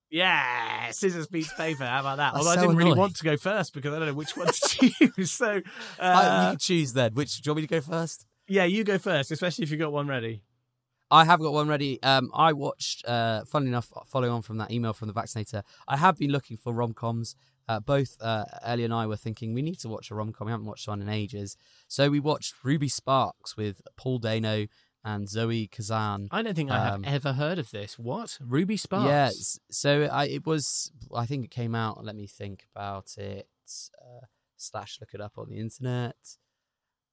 Yeah, scissors beats paper. How about that? Although I didn't really want to go first because I don't know which one to <laughs> choose. So, I, uh, you can choose then. Which do you want me to go first? yeah, you go first, especially if you got one ready. I have got one ready. Um, I watched, uh, funnily enough, following on from that email from the vaccinator, I have been looking for rom coms. Uh, both uh, Ellie and I were thinking we need to watch a rom com. We haven't watched one in ages. So we watched Ruby Sparks with Paul Dano and Zoe Kazan. I don't think I have Um, ever heard of this. What Ruby Sparks? Yes. So I, it was, I think it came out, let me think about it, uh, slash look it up on the internet.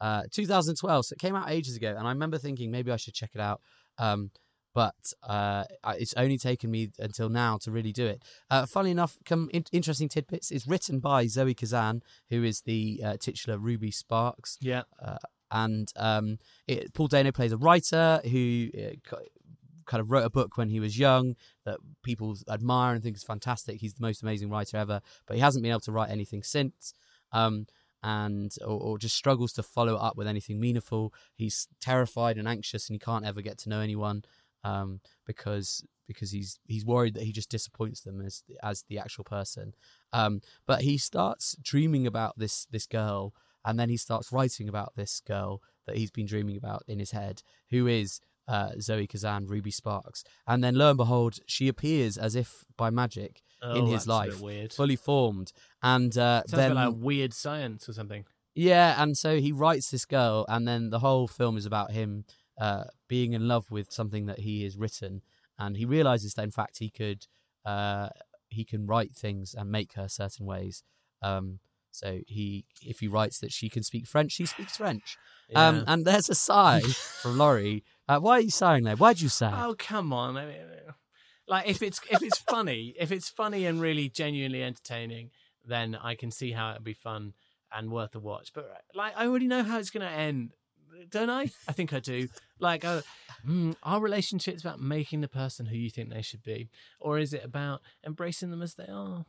Uh, 2012. So it came out ages ago. And I remember thinking maybe I should check it out. Um, but uh, it's only taken me until now to really do it. Uh, funnily enough, come in- interesting tidbits. It's written by Zoe Kazan, who is the uh, titular Ruby Sparks. Yeah. Uh, and um, it, Paul Dano plays a writer who uh, kind of wrote a book when he was young that people admire and think is fantastic. He's the most amazing writer ever, but he hasn't been able to write anything since. um, and or, or just struggles to follow up with anything meaningful. He's terrified and anxious, and he can't ever get to know anyone um, because because he's he's worried that he just disappoints them as as the actual person. Um, but he starts dreaming about this this girl, and then he starts writing about this girl that he's been dreaming about in his head, who is uh, Zoe Kazan, Ruby Sparks, and then lo and behold, she appears as if by magic Oh, in that's his a bit life, weird. fully formed, and uh, Sounds then like weird science or something. yeah, and so he writes this girl, and then the whole film is about him uh, being in love with something that he has written, and he realizes that in fact he could uh, he can write things and make her certain ways. Um, so he, if he writes that she can speak French, she speaks French. Um, and there's a sigh <laughs> from Laurie. Uh, why are you sighing there? Why'd you say? Oh come on! I mean, like if it's if it's funny, if it's funny and really genuinely entertaining, then I can see how it'd be fun and worth a watch. But like, I already know how it's going to end, don't I? I think I do. Like, uh, mm, our relationship's about making the person who you think they should be, or is it about embracing them as they are?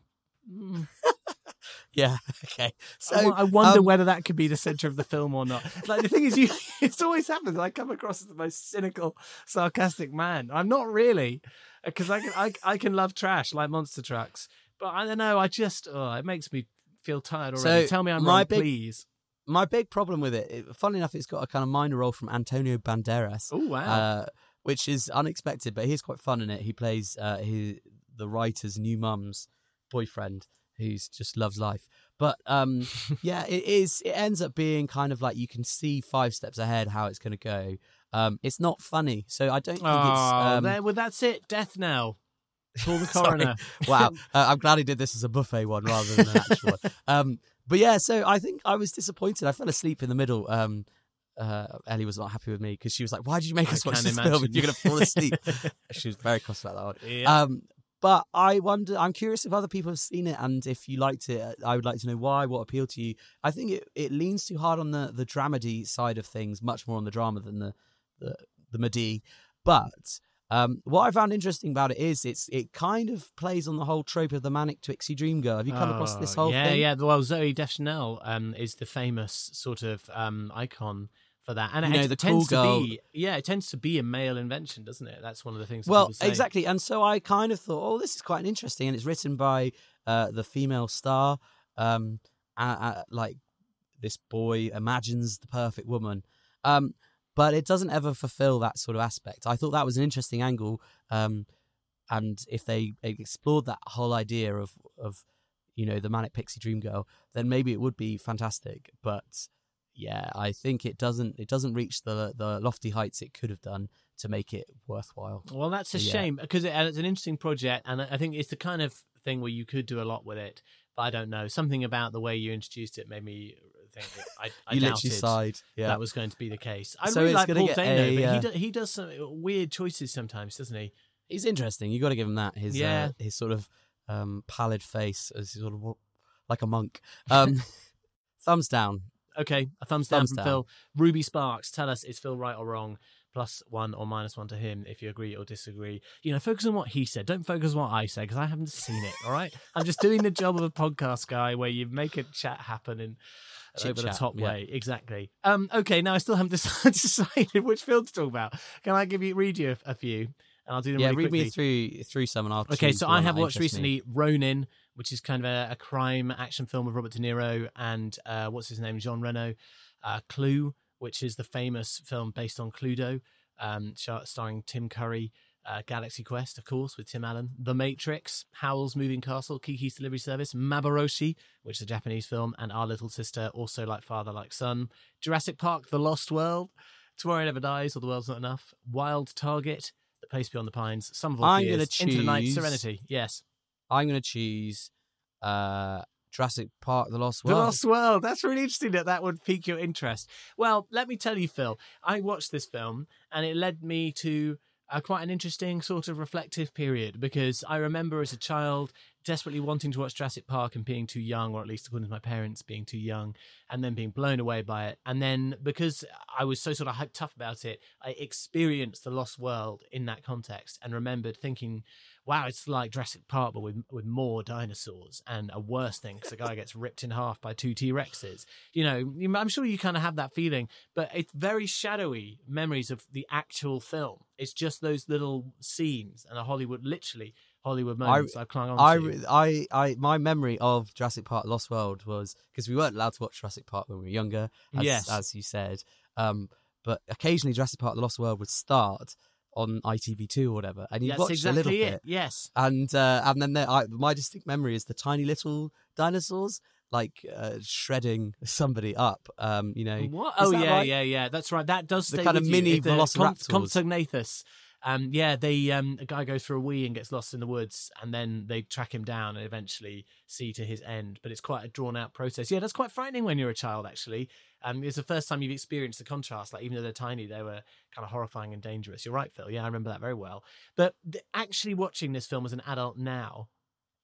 Mm. <laughs> <laughs> Yeah. <laughs> Okay. So I, I wonder um, whether that could be the center of the film or not. Like the thing is, you <laughs> it always happens. I come across as the most cynical, sarcastic man. I'm not really, because I can I, I can love trash like monster trucks, but I don't know. I just oh, it makes me feel tired already. So Tell me I'm my wrong, big- please. my big problem with it, it, funnily enough, it's got a kind of minor role from Antonio Banderas. Oh wow! uh, which is unexpected, but he's quite fun in it. He plays uh, his, the writer's new mum's boyfriend who's just loves life. But um, <laughs> yeah, it is. It ends up being kind of like you can see five steps ahead how it's going to go. Um, it's not funny, so I don't think oh, it's. Um, there, well, that's it. Death now. Call the <laughs> coroner. wow, <laughs> uh, I'm glad he did this as a buffet one rather than an actual one. Um, but yeah, so I think I was disappointed. I fell asleep in the middle. Um, uh, Ellie was not happy with me because she was like, "Why did you make I us watch this film? imagine. And you're going to fall asleep." she was very cross about that one. Yeah. Um, but I wonder. I'm curious if other people have seen it, and if you liked it, I would like to know why. What appealed to you? I think it, it leans too hard on the the dramedy side of things, much more on the drama than the the the Madi. But um, what I found interesting about it is it's it kind of plays on the whole trope of the manic pixie dream girl. Have you come across this Oh, whole yeah, thing? Yeah, Well, Zooey Deschanel um, is the famous sort of um, icon for that, and You it, know, it tends cool girl- to be yeah, it tends to be a male invention, doesn't it? That's one of the things. Well, say. exactly. And so I kind of thought, oh, this is quite interesting, and it's written by uh, the female star. Um, uh, uh, like this boy imagines the perfect woman, um, but it doesn't ever fulfill that sort of aspect. I thought that was an interesting angle, um, and if they explored that whole idea of of you know the manic pixie dream girl, then maybe it would be fantastic. But yeah, I think it doesn't it doesn't reach the the lofty heights it could have done to make it worthwhile. Well, that's a So, yeah. shame because it, it's an interesting project, and I think it's the kind of thing where you could do a lot with it. But I don't know. Something about the way you introduced it made me think I, <laughs> I You doubted literally sighed, yeah. that was going to be the case. I So really like Paul Dano, a, but uh, he, do, he does some weird choices sometimes, doesn't he? He's interesting. You got to give him that. His Yeah. uh, his sort of um, pallid face, as sort of like a monk. Um, <laughs> thumbs down. Okay, a thumbs down from down. Phil. Ruby Sparks, tell us is Phil right or wrong? Plus one or minus one to him if you agree or disagree. You know, focus on what he said. Don't focus on what I say because I haven't seen it. All right, I'm just doing the job of a podcast guy where you make a chat happen in Chit over the top yeah. way. Exactly. Um. Okay. Now I still haven't <laughs> decided which film to talk about. Can I give you read you a, a few, and I'll do them Yeah, really read quickly. me through through some, and I'll. Okay, so I have watched interests me. recently Ronin, which is kind of a, a crime action film with Robert De Niro and uh, what's his name, Jean Reno. Uh, Clue, which is the famous film based on Cluedo, um, starring Tim Curry. Uh, Galaxy Quest, of course, with Tim Allen. The Matrix, Howl's Moving Castle, Kiki's Delivery Service, Maboroshi, which is a Japanese film, and Our Little Sister, also like Father, like Son. Jurassic Park, The Lost World, Tomorrow Never Dies, or The World's Not Enough. Wild Target, The Place Beyond the Pines, Some of Into the Night, Serenity. Yes. I'm going to choose uh, Jurassic Park: The Lost World. The Lost World. That's really interesting that that would pique your interest. Well, let me tell you, Phil, I watched this film and it led me to uh, quite an interesting sort of reflective period because I remember as a child desperately wanting to watch Jurassic Park and being too young, or at least according to my parents, being too young, and then being blown away by it. And then because I was so sort of hyped up about it, I experienced The Lost World in that context and remembered thinking, wow, it's like Jurassic Park, but with with more dinosaurs and a worse thing because the guy gets ripped in half by two T Rexes. You know, I'm sure you kind of have that feeling, but it's very shadowy memories of the actual film. It's just those little scenes and a Hollywood, literally Hollywood moments I, have clung on I, to. I, I, my memory of Jurassic Park: Lost World was because we weren't allowed to watch Jurassic Park when we were younger, as, Yes. as you said. Um, but occasionally Jurassic Park: The Lost World would start on ITV2 or whatever, and you That's watch exactly a little it. bit. Yes. and uh, and then there, I, my distinct memory is the tiny little dinosaurs like uh, shredding somebody up. Um, you know, What? Is Oh yeah, right? yeah, yeah. That's right. That does The kind of mini the Com- velociraptors. Compsognathus. Um, yeah, they um, a guy goes for a wee and gets lost in the woods, and then they track him down and eventually see to his end. But it's quite a drawn out process. Yeah, that's quite frightening when you're a child. Actually, um, it's the first time you've experienced the contrast. Like even though they're tiny, they were kind of horrifying and dangerous. You're right, Phil. Yeah, I remember that very well. But the, actually watching this film as an adult now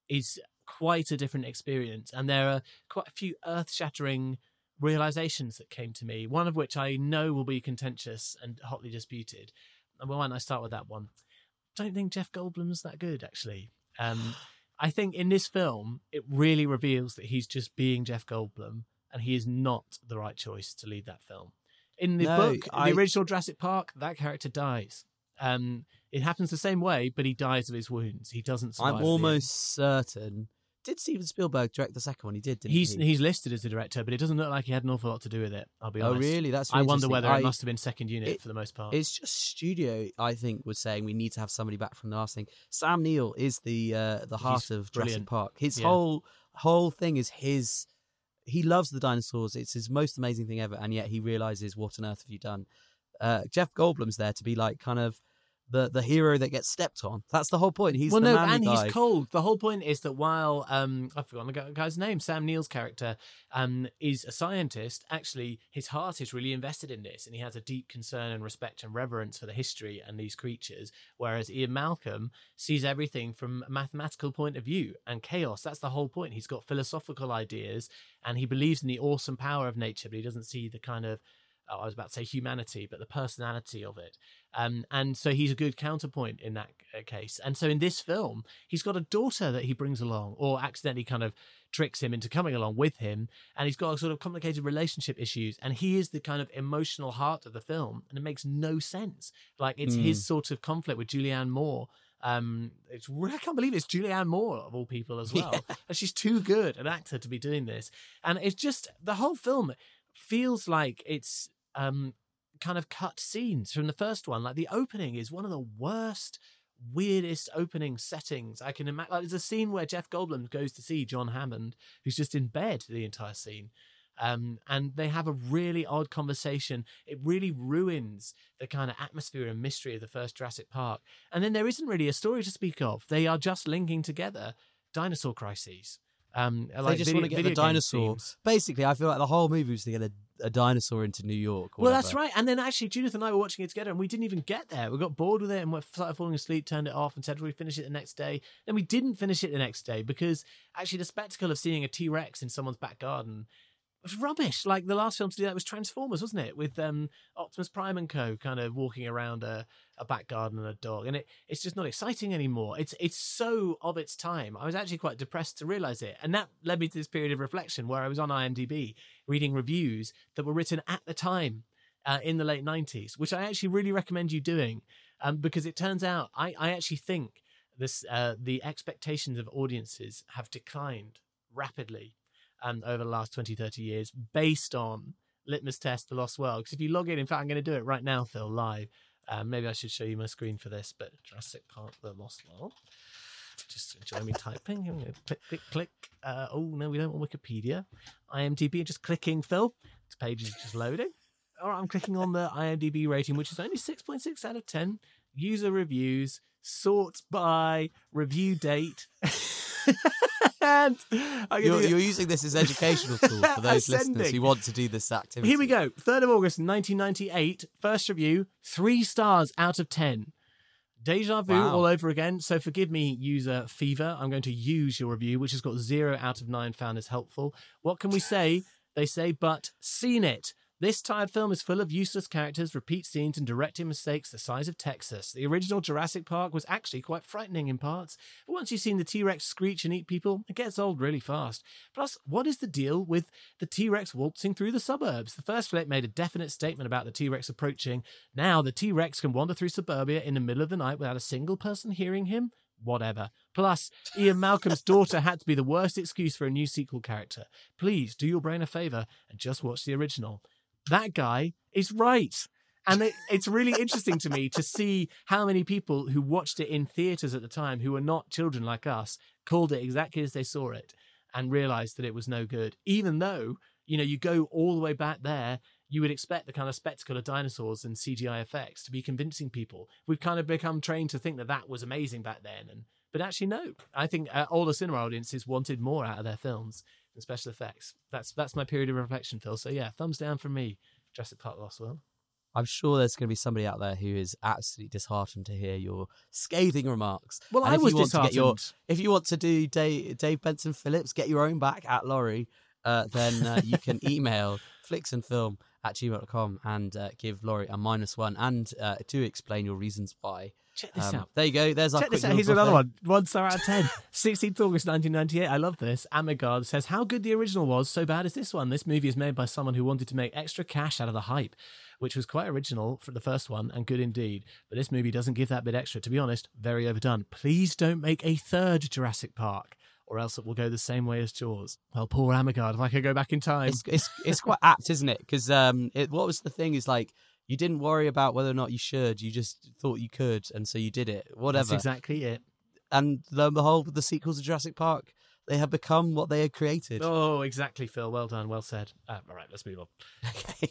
is quite a different experience, and there are quite a few earth shattering realizations that came to me, one of which I know will be contentious and hotly disputed. Why don't I start with that one? Don't think Jeff Goldblum's that good, actually. Um, <sighs> I think in this film, it really reveals that he's just being Jeff Goldblum, and he is not the right choice to lead that film. In the No, book, I- the original Jurassic Park, that character dies. Um, it happens the same way, but he dies of his wounds. He doesn't survive. I'm almost certain. Did Steven Spielberg direct the second one? He did, didn't He's he? he's listed as the director, but it doesn't look like he had an awful lot to do with it. I'll be honest. Oh, really? That's I wonder whether I- it must have been second unit it- for the most part. It's just studio. I think was saying we need to have somebody back from the last thing. Sam Neill is the uh, the heart He's of brilliant. Jurassic Park. His Yeah. whole whole thing is his. He loves the dinosaurs. It's his most amazing thing ever, and yet he realizes what on earth have you done? Uh, Jeff Goldblum's there to be like kind of the the hero that gets stepped on. That's the whole point. He's well, the no, and guy. he's cold. The whole point is that while um, I've forgotten the guy's name, Sam Neill's character um, is a scientist. Actually, his heart is really invested in this, and he has a deep concern and respect and reverence for the history and these creatures. Whereas Ian Malcolm sees everything from a mathematical point of view and chaos. That's the whole point. He's got philosophical ideas, and he believes in the awesome power of nature, but he doesn't see the kind of oh, I was about to say humanity, but the personality of it. Um, and so he's a good counterpoint in that uh, case. And so in this film, he's got a daughter that he brings along, or accidentally kind of tricks him into coming along with him. And he's got a sort of complicated relationship issues. And he is the kind of emotional heart of the film. And it makes no sense. Like it's Mm. his sort of conflict with Julianne Moore. Um, it's I can't believe it's Julianne Moore of all people as <laughs> well. And she's too good an actor to be doing this. And it's just the whole film feels like it's um kind of cut scenes from the first one. Like the opening is one of the worst, weirdest opening settings I can imagine. Like there's a scene where Jeff Goldblum goes to see John Hammond, who's just in bed the entire scene. Um, and they have a really odd conversation. It really ruins the kind of atmosphere and mystery of the first Jurassic Park. And then there isn't really a story to speak of. They are just linking together dinosaur crises. Um, they like just video- want to get the dinosaur. themes. Basically, I feel like the whole movie was to get a, a dinosaur into New York. or Well, that's right. And then actually, Judith and I were watching it together, and we didn't even get there. We got bored with it and we started falling asleep, turned it off, and said we finish it the next day. Then we didn't finish it the next day because actually, the spectacle of seeing a T Rex in someone's back garden was rubbish. Like the last film to do that was Transformers, wasn't it? With um, Optimus Prime and Co. kind of walking around a, a back garden and a dog, and it, it's just not exciting anymore. It's it's so of its time. I was actually quite depressed to realize it, and that led me to this period of reflection where I was on IMDb reading reviews that were written at the time uh, in the late 90s, which I actually really recommend you doing um, because it turns out I, I actually think this uh, the expectations of audiences have declined rapidly um, over the last 20, 30 years based on Litmus Test, The Lost World. Because if you log in, in fact, I'm going to do it right now, Phil, live. Um, maybe I should show you my screen for this, but Jurassic Park, The Lost World. Just enjoy me typing. Click, click, click. Uh, oh, no, we don't want Wikipedia. IMDb, just clicking, Phil. This page is just loading. All right, I'm clicking on the IMDb rating, which is only 6.6 out of 10. User reviews, sort by review date. <laughs> I'm You're, you're using this as educational tool for <laughs> those listeners who want to do this activity. Here we go. 3rd of August 1998. First review, three stars out of 10. Deja vu Wow. all over again. So forgive me, user Fever. I'm going to use your review, which has got zero out of nine found as helpful. What can we say? They say, but seen it. This tired film is full of useless characters, repeat scenes, and directing mistakes the size of Texas. The original Jurassic Park was actually quite frightening in parts, but once you've seen the T Rex screech and eat people, it gets old really fast. Plus, what is the deal with the T Rex waltzing through the suburbs? The first flick made a definite statement about the T Rex approaching. Now, the T Rex can wander through suburbia in the middle of the night without a single person hearing him? Whatever. Plus, Ian Malcolm's <laughs> daughter had to be the worst excuse for a new sequel character. Please do your brain a favour and just watch the original that guy is right. And it, it's really interesting to me to see how many people who watched it in theaters at the time, who were not children like us, called it exactly as they saw it and realized that it was no good. Even though, you know, you go all the way back there, you would expect the kind of spectacle of dinosaurs and CGI effects to be convincing people. We've kind of become trained to think that that was amazing back then. And but actually, no. I think uh, older cinema audiences wanted more out of their films and special effects. That's that's my period of reflection, Phil. So yeah, thumbs down from me. Jurassic Park Lost World. I'm sure there's going to be somebody out there who is absolutely disheartened to hear your scathing remarks. Well, and I was disheartened. To get your, if you want to do Dave, Dave Benson Phillips, get your own back at Laurie, uh, then uh, you can <laughs> email flicksandfilm at gmail.com and uh, give Laurie a minus one and uh, to explain your reasons why. Check this Um, out. There you go. There's our Check quick this out. Here's another buffet. one. One star out of 10. <laughs> 16th August 1998. I love this. Amigard says, How good the original was, so bad is this one. This movie is made by someone who wanted to make extra cash out of the hype, which was quite original for the first one and good indeed. But this movie doesn't give that bit extra. To be honest, very overdone. Please don't make a third Jurassic Park. Or else it will go the same way as Jaws. Well, poor Amigard, if I could go back in time. It's, it's, it's quite apt, isn't it? Because um, it, what was the thing is like, you didn't worry about whether or not you should. You just thought you could, and so you did it. Whatever. That's exactly it. and lo and behold, with the sequels to Jurassic Park, they have become what they had created. Oh, exactly, Phil. Well done. Well said. Uh, all right, let's move on. Okay.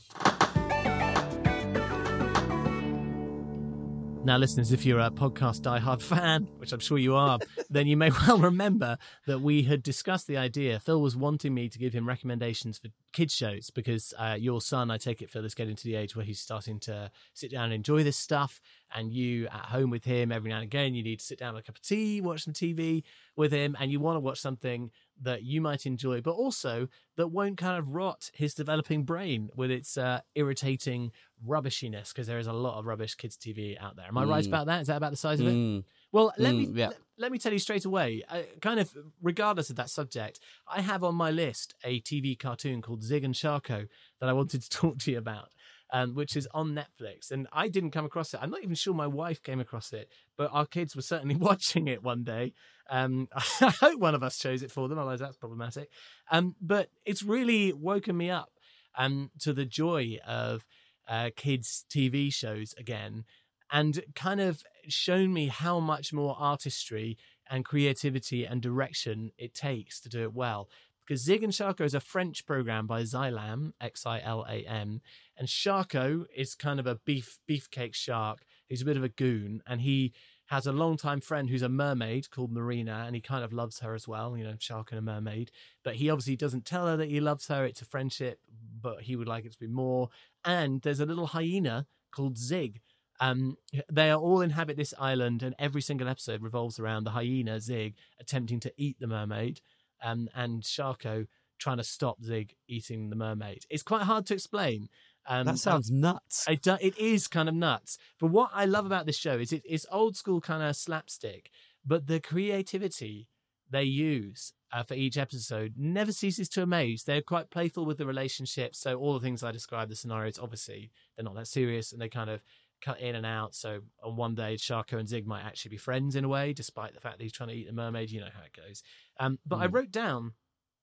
Now, listeners, if you're a podcast diehard fan, which I'm sure you are, <laughs> then you may well remember that we had discussed the idea. Phil was wanting me to give him recommendations for kids' shows because uh, your son, I take it, Phil, is getting to the age where he's starting to sit down and enjoy this stuff. And you at home with him every now and again, you need to sit down with a cup of tea, watch some TV with him, and you want to watch something that you might enjoy, but also that won't kind of rot his developing brain with its uh, irritating rubbishiness because there is a lot of rubbish kids TV out there. Am I right Mm. about that? Is that about the size of it? Well, let me Mm, yeah. let, let me tell you straight away. Uh, kind of regardless of that subject, I have on my list a TV cartoon called Zig and Sharko that I wanted to <laughs> talk to you about. Um, which is on Netflix, and I didn't come across it. I'm not even sure my wife came across it, but our kids were certainly <laughs> watching it one day. Um, <laughs> I hope one of us chose it for them, otherwise that's problematic. Um, but it's really woken me up um, to the joy of uh, kids' TV shows again, and kind of shown me how much more artistry and creativity and direction it takes to do it well. Because Zig and Sharko is a French program by Xilam, X I L A M, and Sharko is kind of a beef beefcake shark. He's a bit of a goon, and he has a longtime friend who's a mermaid called Marina, and he kind of loves her as well. You know, shark and a mermaid, but he obviously doesn't tell her that he loves her. It's a friendship, but he would like it to be more. And there's a little hyena called Zig. Um, they are all inhabit this island, and every single episode revolves around the hyena Zig attempting to eat the mermaid, um, and Sharko trying to stop Zig eating the mermaid. It's quite hard to explain. Um, that sounds nuts. it, do, it is kind of nuts. But what I love about this show is it, it's old school kind of slapstick, but the creativity they use uh, for each episode never ceases to amaze. They're quite playful with the relationships. So all the things I described, the scenarios, obviously they're not that serious, and they kind of cut in and out. So on one day, Sharko and Zig might actually be friends in a way, despite the fact that he's trying to eat the mermaid. You know how it goes. Um, but I Mm. wrote down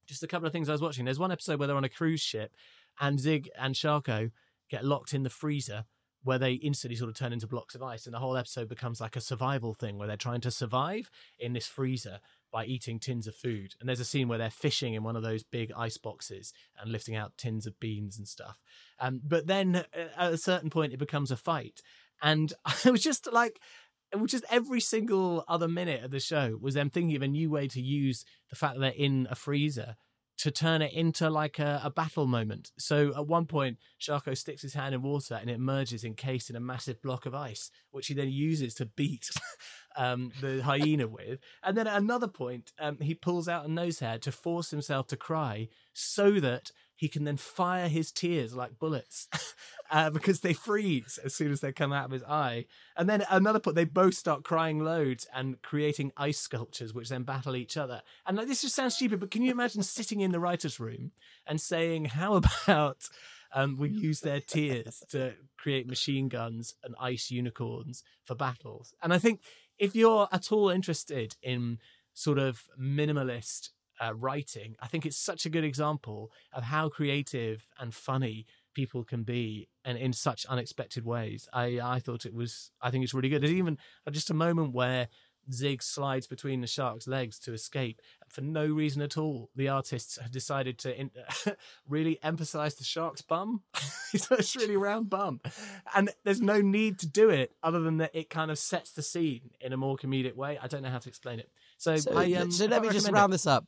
just a couple of things I was watching. There's one episode where they're on a cruise ship, and Zig and Sharko get locked in the freezer where they instantly sort of turn into blocks of ice and the whole episode becomes like a survival thing where they're trying to survive in this freezer by eating tins of food. And there's a scene where they're fishing in one of those big ice boxes and lifting out tins of beans and stuff. Um, but then uh, at a certain point it becomes a fight. And <laughs> i was just like it was just every single other minute of the show was them thinking of a new way to use the fact that they're in a freezer to turn it into like a, a battle moment. So at one point, Sharko sticks his hand in water and it emerges encased in a massive block of ice, which he then uses to beat <laughs> um, the hyena with. And then at another point, um, he pulls out a nose hair to force himself to cry so that he can then fire his tears like bullets <laughs> uh, because they freeze as soon as they come out of his eye. And then another point, they both start crying loads and creating ice sculptures, which then battle each other. And like, this just sounds stupid, but can you imagine sitting in the writer's room and saying, How <laughs> about um, we use their tears to create machine guns and ice unicorns for battles? And I think if you're at all interested in sort of minimalist uh, writing, I think it's such a good example of how creative and funny people can be and in such unexpected ways. I I thought it was I think it's really good. There's even just a moment where Zig slides between the shark's legs to escape for no reason at all. The artists have decided to in- <laughs> really emphasize the shark's bum. <laughs> it's really round bum, and there's no need to do it other than that it kind of sets the scene in a more comedic way. I don't know how to explain it. So, So, I, um, so let me just round it. this up.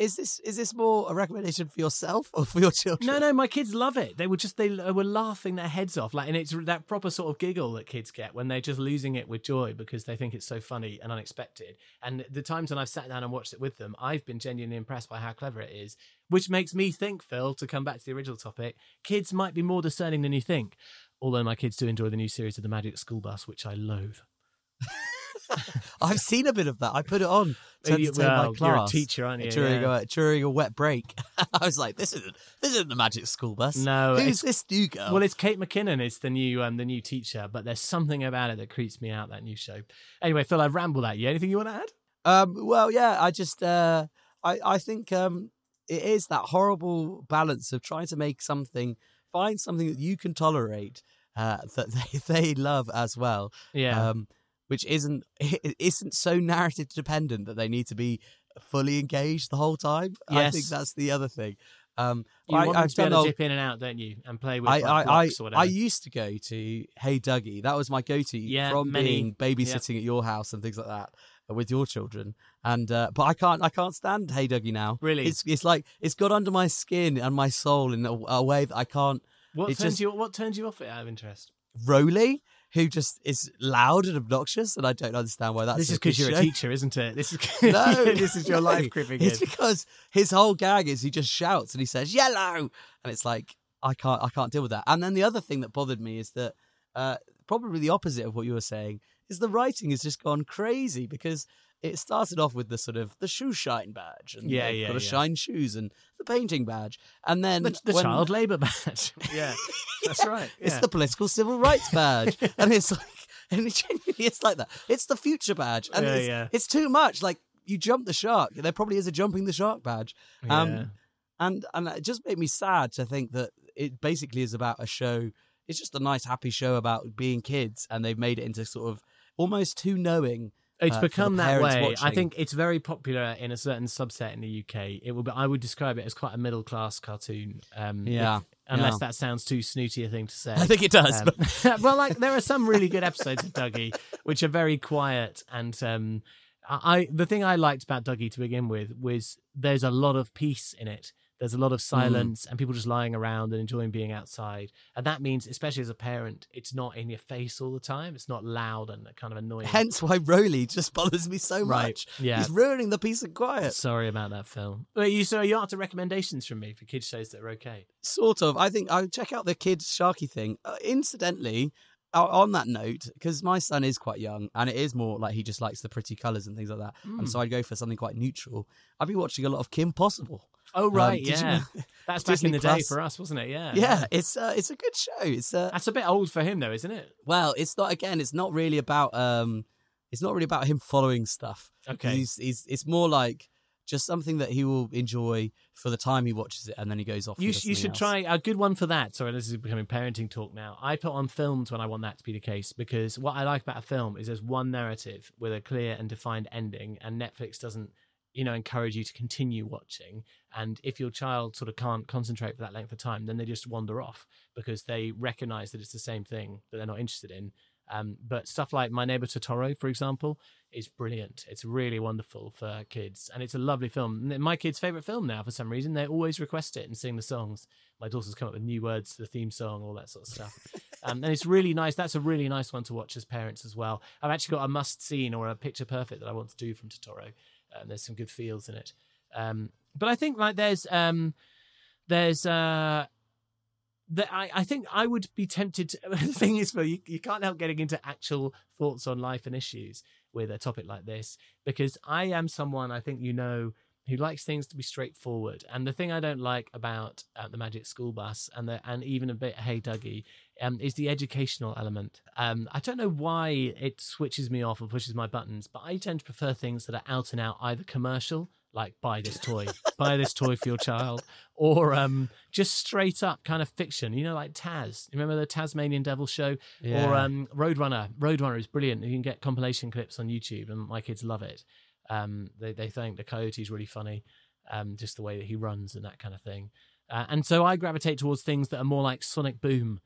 Is this is this more a recommendation for yourself or for your children? No, no, my kids love it. They were just they were laughing their heads off, like, and it's that proper sort of giggle that kids get when they're just losing it with joy because they think it's so funny and unexpected. And the times when I've sat down and watched it with them, I've been genuinely impressed by how clever it is, which makes me think, Phil, to come back to the original topic, kids might be more discerning than you think. Although my kids do enjoy the new series of the Magic School Bus, which I loathe. <laughs> I've seen a bit of that. I put it on to Well, my well, you're a class. teacher, aren't you? During, Yeah. a, during a wet break, <laughs> I was like, "This isn't this isn't the magic school bus. No, who's it's- this new girl?" Well, it's Kate McKinnon It's the new um, the new teacher, but there's something about it that creeps me out. That new show. Anyway, Phil, I've rambled at you. Anything you want to add? Um, well, yeah, I just, uh, I, I think um, it is that horrible balance of trying to make something, find something that you can tolerate, uh, that <laughs> they, they love as well. Yeah. Um, which isn't <laughs> isn't so narrative dependent that they need to be fully engaged the whole time. I think that's the other thing. Um, You I, want I've to to dip in and out, don't you, and play with I, like, I, I, blocks or whatever. I used to go to Hey Duggee. That was my go-to Yeah, from many- being babysitting at your house and things like that uh, with your children. And uh, but I can't, I can't stand Hey Duggee now. Really? it's it's like it's got under my skin and my soul in a, a way that I can't. what turns just- you What turns you off it out of interest? Roly, who just is loud and obnoxious, and I don't understand why that's. this is because you're a teacher, isn't it? This is <laughs> <laughs> No, <laughs> this is your no. life cribbing. It's in. because his whole gag is he just shouts and he says yellow, and it's like I can't I can't deal with that. And then the other thing that bothered me is that uh, probably the opposite of what you were saying is the writing has just gone crazy because it started off with the sort of the shoe shine badge and Yeah, yeah, got to yeah. shine shoes and the painting badge, and then the, the when- child labour badge. <laughs> yeah, that's right. It's the political civil rights badge, and it's <laughs> like, and it genuinely it's like that. It's the future badge, and Yeah, it's, yeah. it's too much. Like you jump the shark. There probably is a jumping the shark badge. Um, Yeah. and and it just made me sad to think that it basically is about a show. It's just a nice, happy show about being kids, and they've made it into sort of almost too knowing. It's uh, become that way. I think it's very popular in a certain subset in the UK. It will be. I would describe it as quite a middle class cartoon. Um, Yeah, if- unless yeah. that sounds too snooty a thing to say. <laughs> I think it does, Um, <laughs> well, like there are some really good episodes of Duggee which are very quiet and. Um, I I- the thing I liked about Duggee to begin with was there's a lot of peace in it. There's a lot Mm. of silence and people just lying around and enjoying being outside. And that means, especially as a parent, it's not in your face all the time. It's not loud and kind of annoying. Hence why Roly just <laughs> bothers me so Right, much. yeah. he's ruining the peace and quiet. Sorry about that film. Wait, you so you after recommendations from me for kids shows that are okay. Sort of. I think I'll check out the kids Sharky thing. Uh, incidentally, on that note, because my son is quite young and it is more like he just likes the pretty colours and things like that. Mm. And so I'd go for something quite neutral. I've been watching a lot of Kim Possible. Oh Um, right, <laughs> you yeah. know- <laughs> That's back Disney in the day for us, wasn't it? Yeah. Yeah, it's uh, it's a good show. It's uh, That's a bit old for him though, isn't it? well, it's not again. It's not really about um, it's not really about him following stuff. Okay. he's, he's it's more like just something that he will enjoy for the time he watches it, and then he goes off. You, sh- you should else. try a good one for that. Sorry, this is becoming parenting talk now. I put on films when I want that to be the case because what I like about a film is there's one narrative with a clear and defined ending, and Netflix doesn't, you know, encourage you to continue watching. And if your child sort of can't concentrate for that length of time, then they just wander off because they recognize that it's the same thing that they're not interested in. Um, but stuff like My Neighbor Totoro, for example, is brilliant. It's really wonderful for kids, and it's a lovely film. My kids' favorite film now, for some reason, they always request it and sing the songs. My daughter's come up with new words to the theme song, all that sort of stuff, <laughs> um, and it's really nice. That's a really nice one to watch as parents as well. I've actually got a must scene or a picture perfect that I want to do from Totoro. Um, there's some good feels in it, um, but I think like there's. Um, there's uh that I, I think I would be tempted. To, <laughs> the thing is, Phil, you, you can't help getting into actual thoughts on life and issues with a topic like this because I am someone I think you know who likes things to be straightforward. And the thing I don't like about uh, the Magic School Bus and the and even a bit Hey Duggee um, is the educational element. Um, I don't know why it switches me off and pushes my buttons, but I tend to prefer things that are out and out either commercial like buy this toy, buy this toy for your child, or um, just straight up kind of fiction. You know, like Taz. Remember the Tasmanian Devil show, or um, Roadrunner. Roadrunner is brilliant. You can get compilation clips on YouTube, and my kids love it. Um, they they think the coyote is really funny, um, just the way that he runs and that kind of thing. Uh, and so I gravitate towards things that are more like Sonic Boom.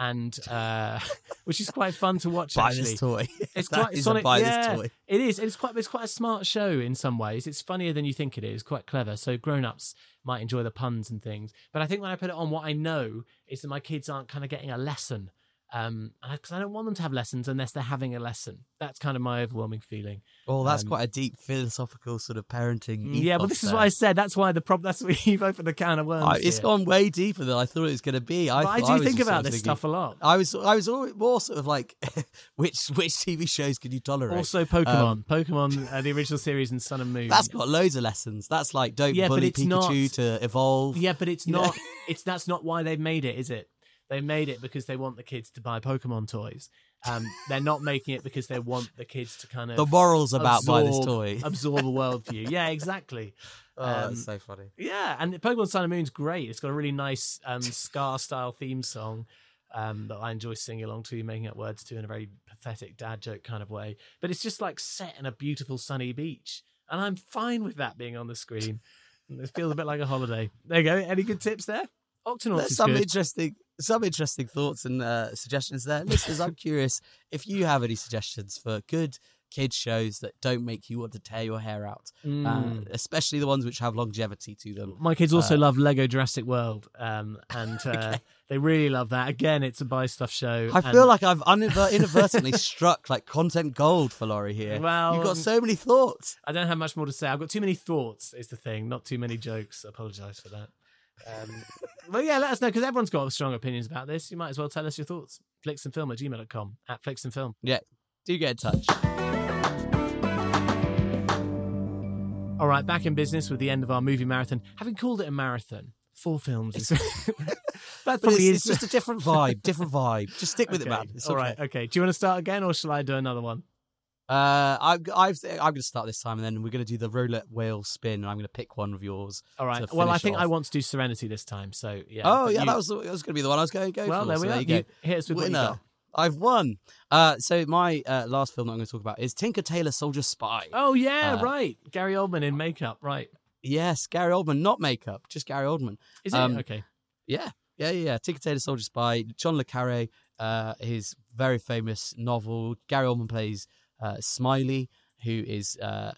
And <laughs> uh, <laughs> which is quite fun to watch. Buy actually, this toy. It's <laughs> That quite Sonic. yeah, toy. it is. It's quite. It's quite a smart show in some ways. It's funnier than you think it is. Quite clever. So grown-ups might enjoy the puns and things. But I think when I put it on, what I know is that my kids aren't kind of getting a lesson. Um, because I don't want them to have lessons unless they're having a lesson. That's kind of my overwhelming feeling. Well, that's Um, quite a deep philosophical sort of parenting. Yeah, but this is there. what I said. That's why the problem. <laughs> That's why you've opened the can of worms. I, it's here. gone way deeper than I thought it was going to be. I, I do think sort about of this thinking- stuff a lot. I was, I was always more sort of like, <laughs> which which TV shows can you tolerate? Also, Pokemon, Um, Pokemon, uh, the original series and Sun and Moon. that's got loads of lessons. That's like don't Yeah, but bully it's Pikachu not- to evolve. Yeah, but it's know? not. <laughs> It's that's not why they've made it, is it? They made it because they want the kids to buy Pokemon toys. Um, <laughs> they're not making it because they want the kids to kind of The morals about buy this toy. <laughs> absorb a worldview. Yeah, exactly. Oh, Um, that's so funny. Yeah, and Pokemon Sun and Moon's great. It's got a really nice um, ska style theme song um, that I enjoy singing along to, making up words to in a very pathetic dad joke kind of way. But it's just like set in a beautiful sunny beach, and I'm fine with that being on the screen. It feels a bit like a holiday. There you go. Any good tips there? Octonauts There's some good. interesting, some interesting thoughts and uh, suggestions there, listeners. I'm <laughs> curious if you have any suggestions for good kids shows that don't make you want to tear your hair out, uh, Mm. especially the ones which have longevity to them. My kids also Uh, love Lego Jurassic World, um, and <laughs> uh, they really love that. Again, it's a buy stuff show. I and- feel like I've uninver- <laughs> inadvertently struck like content gold for Laurie here. Well, you've got so many thoughts. I don't have much more to say. I've got too many thoughts, is the thing, not too many jokes. Apologise for that. Um, but yeah, let us know because everyone's got strong opinions about this. You might as well tell us your thoughts. Flixandfilm at gmail.com, at Flixandfilm. Yeah, do get in touch. All right, back in business with the end of our movie marathon. Having called it a marathon, four films. is- <laughs> <laughs> that probably it's, is it's just a different vibe, different vibe. Just stick with Okay, it, man. It's All okay. right, okay. Do you want to start again or shall I do another one? Uh, I've, I've, I'm going to start this time, and then we're going to do the roulette wheel spin, and I'm going to pick one of yours. All right. Well, I think I want to do Serenity this time. So yeah. oh yeah, you- that was that was going to be the one I was going to go Well, for. there so we there are. you go. You- hit us with Winner. I've won. Uh, so my uh, last film that I'm going to talk about is Tinker Tailor Soldier Spy. Oh yeah, Uh, right. Gary Oldman in makeup. Right. Yes, Gary Oldman, not makeup, just Gary Oldman. Is it Um, okay? Yeah, yeah, yeah. yeah. Tinker Tailor Soldier Spy. John le Carre, uh, his very famous novel. Gary Oldman plays uh, Smiley, who is uh,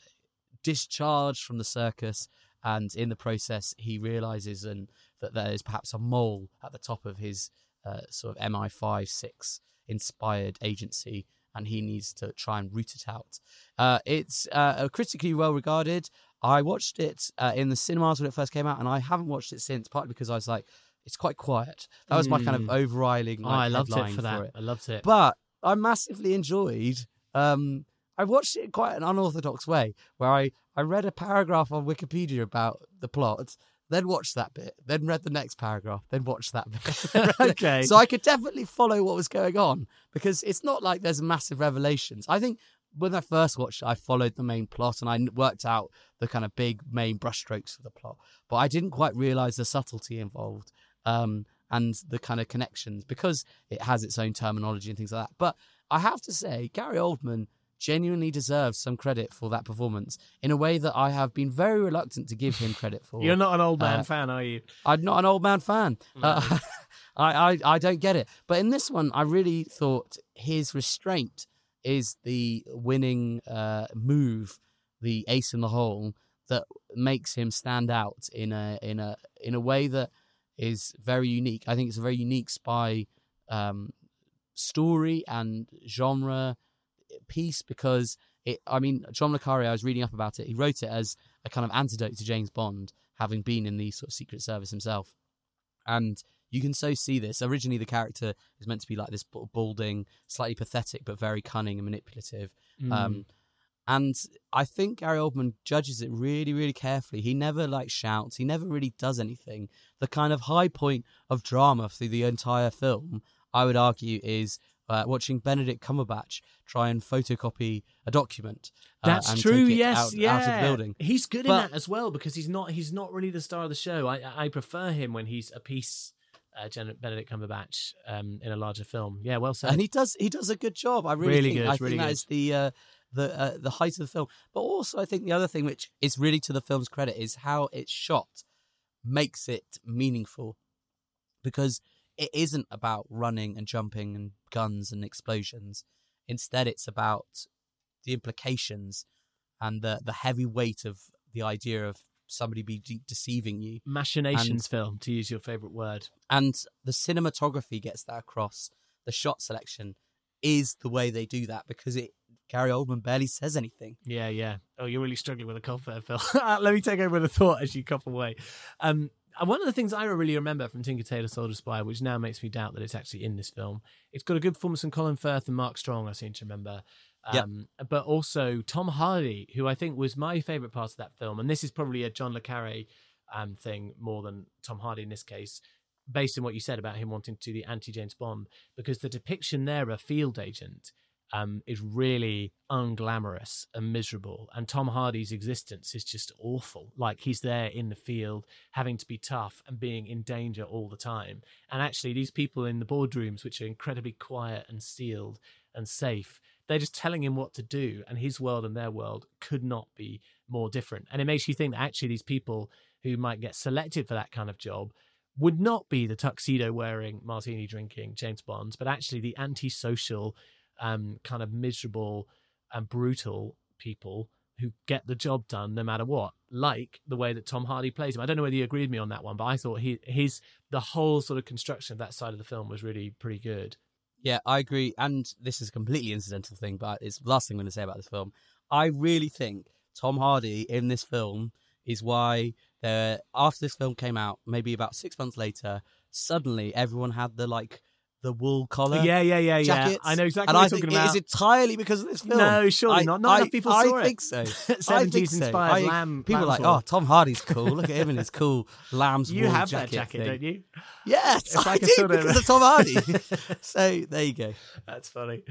discharged from the circus, and in the process, he realizes and that there is perhaps a mole at the top of his uh, sort of MI5 six inspired agency. And he needs to try and root it out. Uh, it's uh, critically well regarded. I watched it uh, in the cinemas when it first came out, and I haven't watched it since, partly because I was like, it's quite quiet. That was my kind of Mm. overriding. Oh, I loved it for that. it. I loved it. But I massively enjoyed. Um, I watched it in quite an unorthodox way, where I I read a paragraph on Wikipedia about the plot, then watched that bit, then read the next paragraph, then watched that bit. <laughs> Okay. So I could definitely follow what was going on because it's not like there's massive revelations. I think when I first watched it, I followed the main plot and I worked out the kind of big main brushstrokes of the plot, but I didn't quite realize the subtlety involved um, and the kind of connections because it has its own terminology and things like that. But I have to say, Gary Oldman genuinely deserves some credit for that performance in a way that I have been very reluctant to give him credit for. <laughs> You're not an Oldman Uh, fan, are you? I'm not an Oldman fan. Uh, <laughs> I, I I don't get it. But in this one, I really thought his restraint is the winning uh, move, the ace in the hole that makes him stand out in a in a in a way that is very unique. I think it's a very unique spy um, story and genre piece because it. I mean, John le Carre. I was reading up about it. He wrote it as a kind of antidote to James Bond, having been in the sort of Secret Service himself. and you can so see this. Originally, the character is meant to be like this balding, slightly pathetic, but very cunning and manipulative. Mm. Um, and I think Gary Oldman judges it really, really carefully. He never like shouts. He never really does anything. The kind of high point of drama through the entire film, I would argue, is uh, watching Benedict Cumberbatch try and photocopy a document. uh, That's true. Yes, out, yeah. out of the building. He's good But- in that as well because he's not he's not really the star of the show. I I prefer him when he's a piece. Uh, Benedict Cumberbatch um, in a larger film. Yeah, well said. and he does he does a good job. I really, Really think good, I think really that good. is the uh, the uh, the height of the film. But also, I think the other thing which is really to the film's credit is how it's shot makes it meaningful because it isn't about running and jumping and guns and explosions. Instead, it's about the implications and the the heavy weight of the idea of somebody be de- deceiving you Machinations and- film, to use your favorite word. and the cinematography gets that across. The shot selection is the way they do that because it Gary Oldman barely says anything. Yeah, yeah. Oh, you're really struggling with a cough there, Phil. <laughs> Let me take over the thought as you cough away. Um, one of the things I really remember from Tinker Tailor Soldier Spy, which now makes me doubt that it's actually in this film, it's got a good performance from Colin Firth and Mark Strong, I seem to remember. Yep. Um, But also Tom Hardy, who I think was my favourite part of that film. And this is probably a John Le Carre um, thing more than Tom Hardy in this case, based on what you said about him wanting to do the anti James Bond, because the depiction there of a field agent um, is really unglamorous and miserable. And Tom Hardy's existence is just awful. Like he's there in the field, having to be tough and being in danger all the time. And actually, these people in the boardrooms, which are incredibly quiet and sealed and safe, they're just telling him what to do. And his world and their world could not be more different. And it makes you think that actually these people who might get selected for that kind of job would not be the tuxedo wearing, martini drinking James Bonds, but actually the antisocial, um, kind of miserable and brutal people who get the job done no matter what, like the way that Tom Hardy plays him. I don't know whether you agreed with me on that one, but I thought he his the whole sort of construction of that side of the film was really pretty good. Yeah, I agree. And this is a completely incidental thing, but it's the last thing I'm going to say about this film. I really think Tom Hardy in this film is why there after this film came out, maybe about six months later, suddenly everyone had the like the wool collar. Yeah, yeah, yeah, yeah. I know exactly and what I you're talking it is about. entirely because of this film. No, surely I- not. Not I, enough people I saw it. I think so. <laughs> 70s so. inspired I- lamb- People are like, oh, Tom Hardy's cool. Look at him in his cool lamb's You wool have jacket that jacket, thing. don't you? Yes, It's I like a do sort of- because of <laughs> Tom Hardy. <laughs> so there you go. That's funny.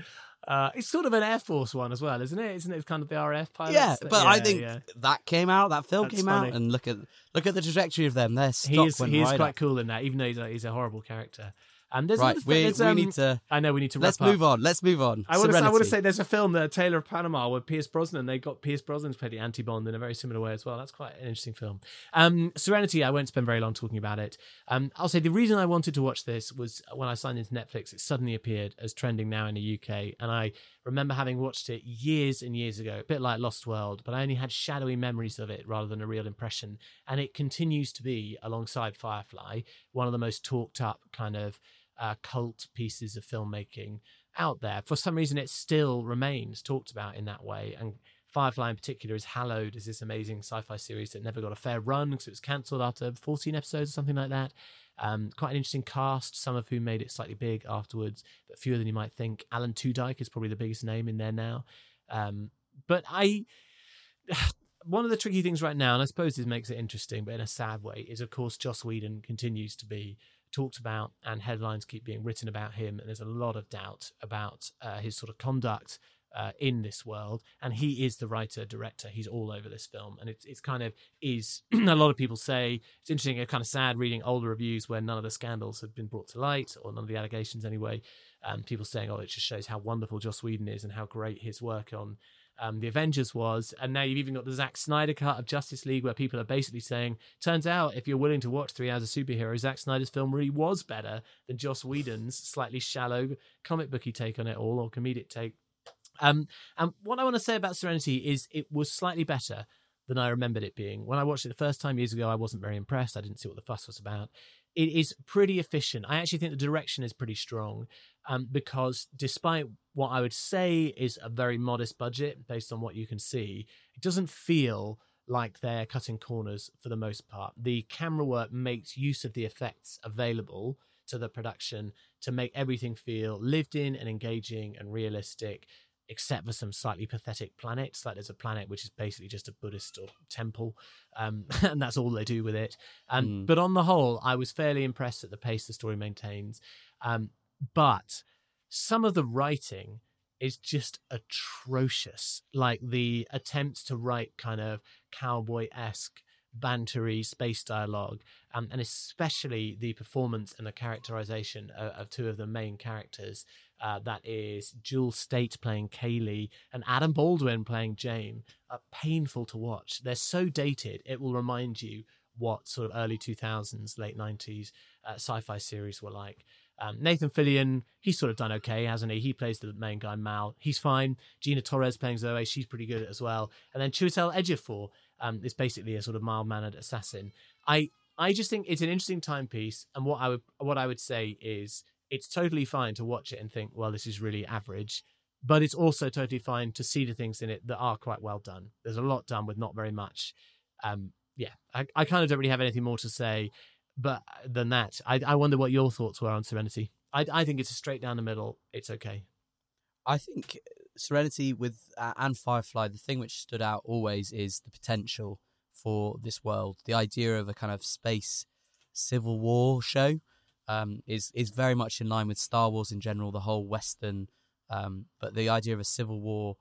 Uh, it's sort of an Air Force one as well, isn't it? Isn't it kind of the RAF pilots? Yeah, but I think yeah. that came out. That film That's came funny. out, and look at look at the trajectory of them. Their stock he is he is right quite up. cool in that, even though he's a, he's a horrible character. And there's Right, another we- there's, we um, need to- I know we need to. Let's wrap up. move on. Let's move on. I want to. I want to say there's a film, The Tailor of Panama, where Pierce Brosnan. They got Pierce Brosnan to play the anti Bond in a very similar way as well. That's quite an interesting film. Um, Serenity. I won't spend very long talking about it. Um, I'll say the reason I wanted to watch this was when I signed into Netflix. It suddenly appeared as trending now in the UK, and I remember having watched it years and years ago, a bit like Lost World, but I only had shadowy memories of it rather than a real impression. And it continues to be, alongside Firefly, one of the most talked up kind of uh, cult pieces of filmmaking out there. For some reason, it still remains talked about in that way. And Firefly, in particular, is hallowed as this amazing sci-fi series that never got a fair run because it was cancelled after 14 episodes or something like that. Um, quite an interesting cast, some of whom made it slightly big afterwards, but fewer than you might think. Alan Tudyk is probably the biggest name in there now. Um, but I, <sighs> one of the tricky things right now, and I suppose this makes it interesting, but in a sad way, is of course Joss Whedon continues to be talked about, and headlines keep being written about him, and there's a lot of doubt about uh, his sort of conduct. Uh, in this world, and he is the writer director. He's all over this film, and it's it's kind of is <clears throat> a lot of people say it's interesting. It's kind of sad reading older reviews where none of the scandals have been brought to light, or none of the allegations anyway. Um, people saying, "Oh, it just shows how wonderful Joss Whedon is and how great his work on um, the Avengers was. And now you've even got the Zack Snyder cut of Justice League, where people are basically saying, turns out if you're willing to watch three hours of superhero, Zack Snyder's film really was better than Joss Whedon's slightly shallow comic booky take on it all, or comedic take. Um, and what I want to say about Serenity is it was slightly better than I remembered it being. When I watched it the first time years ago, I wasn't very impressed. I didn't see what the fuss was about. It is pretty efficient. I actually think the direction is pretty strong um, because despite what I would say is a very modest budget based on what you can see, it doesn't feel like they're cutting corners for the most part. The camera work makes use of the effects available to the production to make everything feel lived in and engaging and realistic except for some slightly pathetic planets. Like there's a planet which is basically just a Buddhist or temple, um, <laughs> and that's all they do with it. Um, Mm. But on the whole, I was fairly impressed at the pace the story maintains. Um, but some of the writing is just atrocious. Like the attempts to write kind of cowboy esque bantery space dialogue, um, and especially the performance and the characterization of, of two of the main characters. Uh, that is Jewel Staite playing Kaylee and Adam Baldwin playing Jayne. Are painful to watch. They're so dated, it will remind you what sort of early 2000s, late 90s uh, sci fi series were like. Um, Nathan Fillion, he's sort of done okay, hasn't he? He plays the main guy, Mal. He's fine. Gina Torres playing Zoe, she's pretty good as well. And then Chiwetel Ejiofor um, is basically a sort of mild mannered assassin. I I just think it's an interesting timepiece, and what I would what I would say is it's totally fine to watch it and think, well, this is really average, but it's also totally fine to see the things in it that are quite well done. There's a lot done with not very much. Um, yeah, I, I kind of don't really have anything more to say, but than that, I, I wonder what your thoughts were on Serenity. I, I think it's a straight down the middle. It's okay. I think Serenity with uh, and Firefly, the thing which stood out always is the potential for this world. The idea of a kind of space civil war show um, is is very much in line with Star Wars in general, the whole Western. Um, but the idea of a civil war,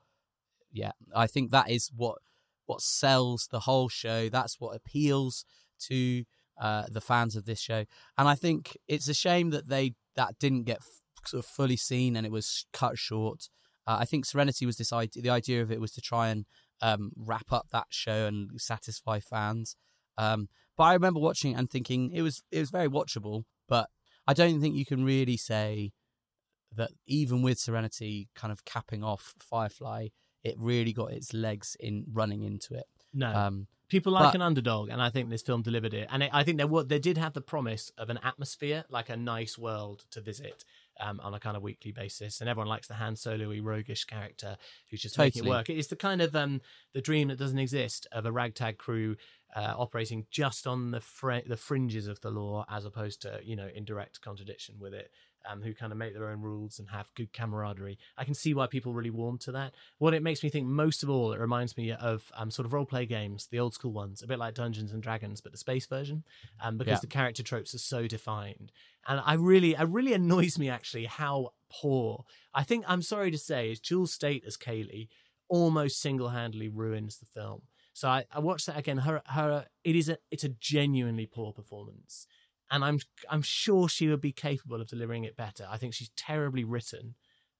yeah, I think that is what what sells the whole show. That's what appeals to uh, the fans of this show. And I think it's a shame that they that didn't get f- sort of fully seen and it was cut short. Uh, I think Serenity was this idea. The idea of it was to try and um, wrap up that show and satisfy fans. Um, but I remember watching and thinking it was it was very watchable. But I don't think you can really say that even with Serenity kind of capping off Firefly, it really got its legs in running into it. No. Um, People like but- an underdog, and I think this film delivered it. And it, I think there were they did have the promise of an atmosphere, like a nice world to visit um, on a kind of weekly basis. And everyone likes the Han Solo-y, roguish character who's just making it work. It's the kind of um, the dream that doesn't exist of a ragtag crew uh, operating just on the fr- the fringes of the law, as opposed to you know in direct contradiction with it. Um, who kind of make their own rules and have good camaraderie. I can see why people really warm to that. What it makes me think most of all, it reminds me of um, sort of role play games, the old school ones, a bit like Dungeons and Dragons, but the space version, um, because Yeah. the character tropes are so defined. And I really, it really annoys me actually how poor. I think I'm sorry to say, is Jules Staite as Kaylee almost single handedly ruins the film. So I, I watched that again. Her, her, it is a, it's a genuinely poor performance and I'm I'm sure she would be capable of delivering it better. I think she's terribly written,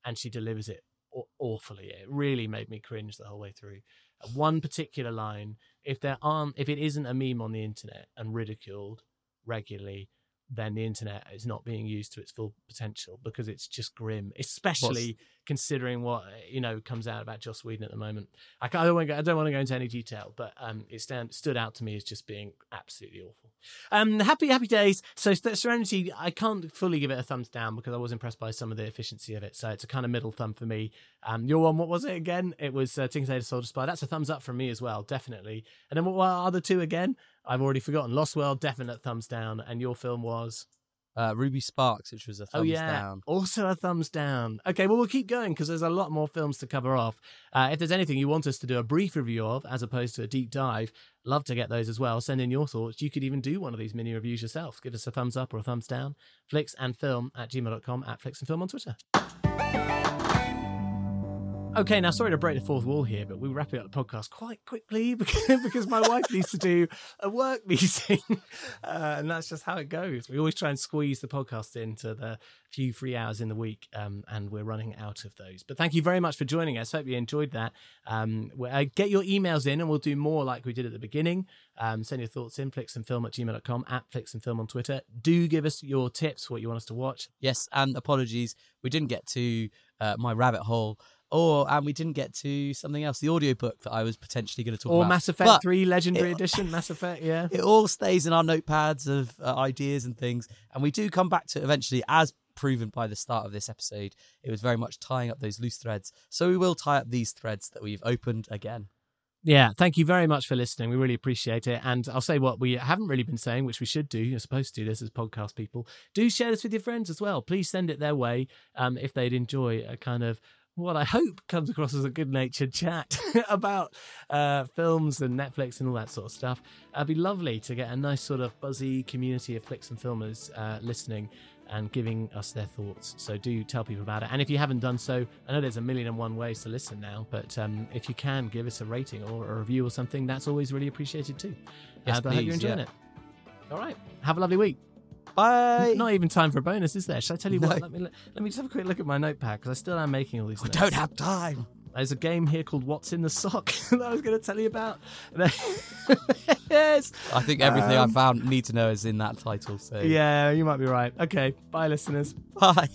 and she delivers it aw- awfully. It really made me cringe the whole way through. One particular line, if there aren't, if it isn't a meme on the internet and ridiculed regularly, then the internet is not being used to its full potential because it's just grim, especially considering what you know comes out about Joss Whedon at the moment. I, I don't want to go, I don't want to go into any detail, but um, it stand, stood out to me as just being absolutely awful. Um, happy happy days. So Serenity, I can't fully give it a thumbs down because I was impressed by some of the efficiency of it. So it's a kind of middle thumb for me. Um, your one, what was it again? It was uh, Tinker Soldier Spy. That's a thumbs up from me as well, definitely. And then what were the other two again? I've already forgotten. Lost World, definite thumbs down. And your film was. uh, Ruby Sparks, which was a thumbs oh yeah, down. also a thumbs down. Okay, well we'll keep going because there's a lot more films to cover off. Uh, if there's anything you want us to do a brief review of, as opposed to a deep dive, love to get those as well. Send in your thoughts. You could even do one of these mini reviews yourself. Give us a thumbs up or a thumbs down. Flicks and film at gmail.com at flicks and film on Twitter. Okay, now sorry to break the fourth wall here, but we're wrapping up the podcast quite quickly <laughs> because, because my wife needs to do a work <laughs> meeting, uh, and that's just how it goes. We always try and squeeze the podcast into the few free hours in the week, um, and we're running out of those. But thank you very much for joining us. Hope you enjoyed that. Um, uh, get your emails in, and we'll do more like we did at the beginning. Um, send your thoughts in, flicksandfilm at gmail.com, at flicksandfilm on Twitter. Do give us your tips, what you want us to watch. Yes, and apologies, we didn't get to uh, my rabbit hole, or and we didn't get to something else, the audiobook that I was potentially going to talk Or about. Mass Effect But 3 Legendary it- Edition, Mass Effect, yeah. <laughs> It all stays in our notepads of uh, ideas and things, and we do come back to it eventually, as proven by the start of this episode. It was very much tying up those loose threads, so we will tie up these threads that we've opened again. Yeah, thank you very much for listening. We really appreciate it. And I'll say what we haven't really been saying, which we should do. You're supposed to do this as podcast people. Do share this with your friends as well. Please send it their way um, if they'd enjoy a kind of what I hope comes across as a good natured chat <laughs> about uh, films and Netflix and all that sort of stuff. It'd be lovely to get a nice sort of buzzy community of flicks and filmers uh, listening and giving us their thoughts. So do tell people about it. And if you haven't done so, I know there's a million and one ways to listen now, but um, if you can give us a rating or a review or something, that's always really appreciated too. Yes, uh, but I hope you're enjoying yeah. it. All right. Have a lovely week. Bye. Not even time for a bonus, is there? Should I tell you No. what? Let me let me just have a quick look at my notepad because I still am making all these. I notes. don't have time. There's a game here called What's in the Sock <laughs> that I was going to tell you about. <laughs> yes. I think everything I Um, found need to know is in that title. So Yeah, you might be right. Okay. Bye, listeners. Bye.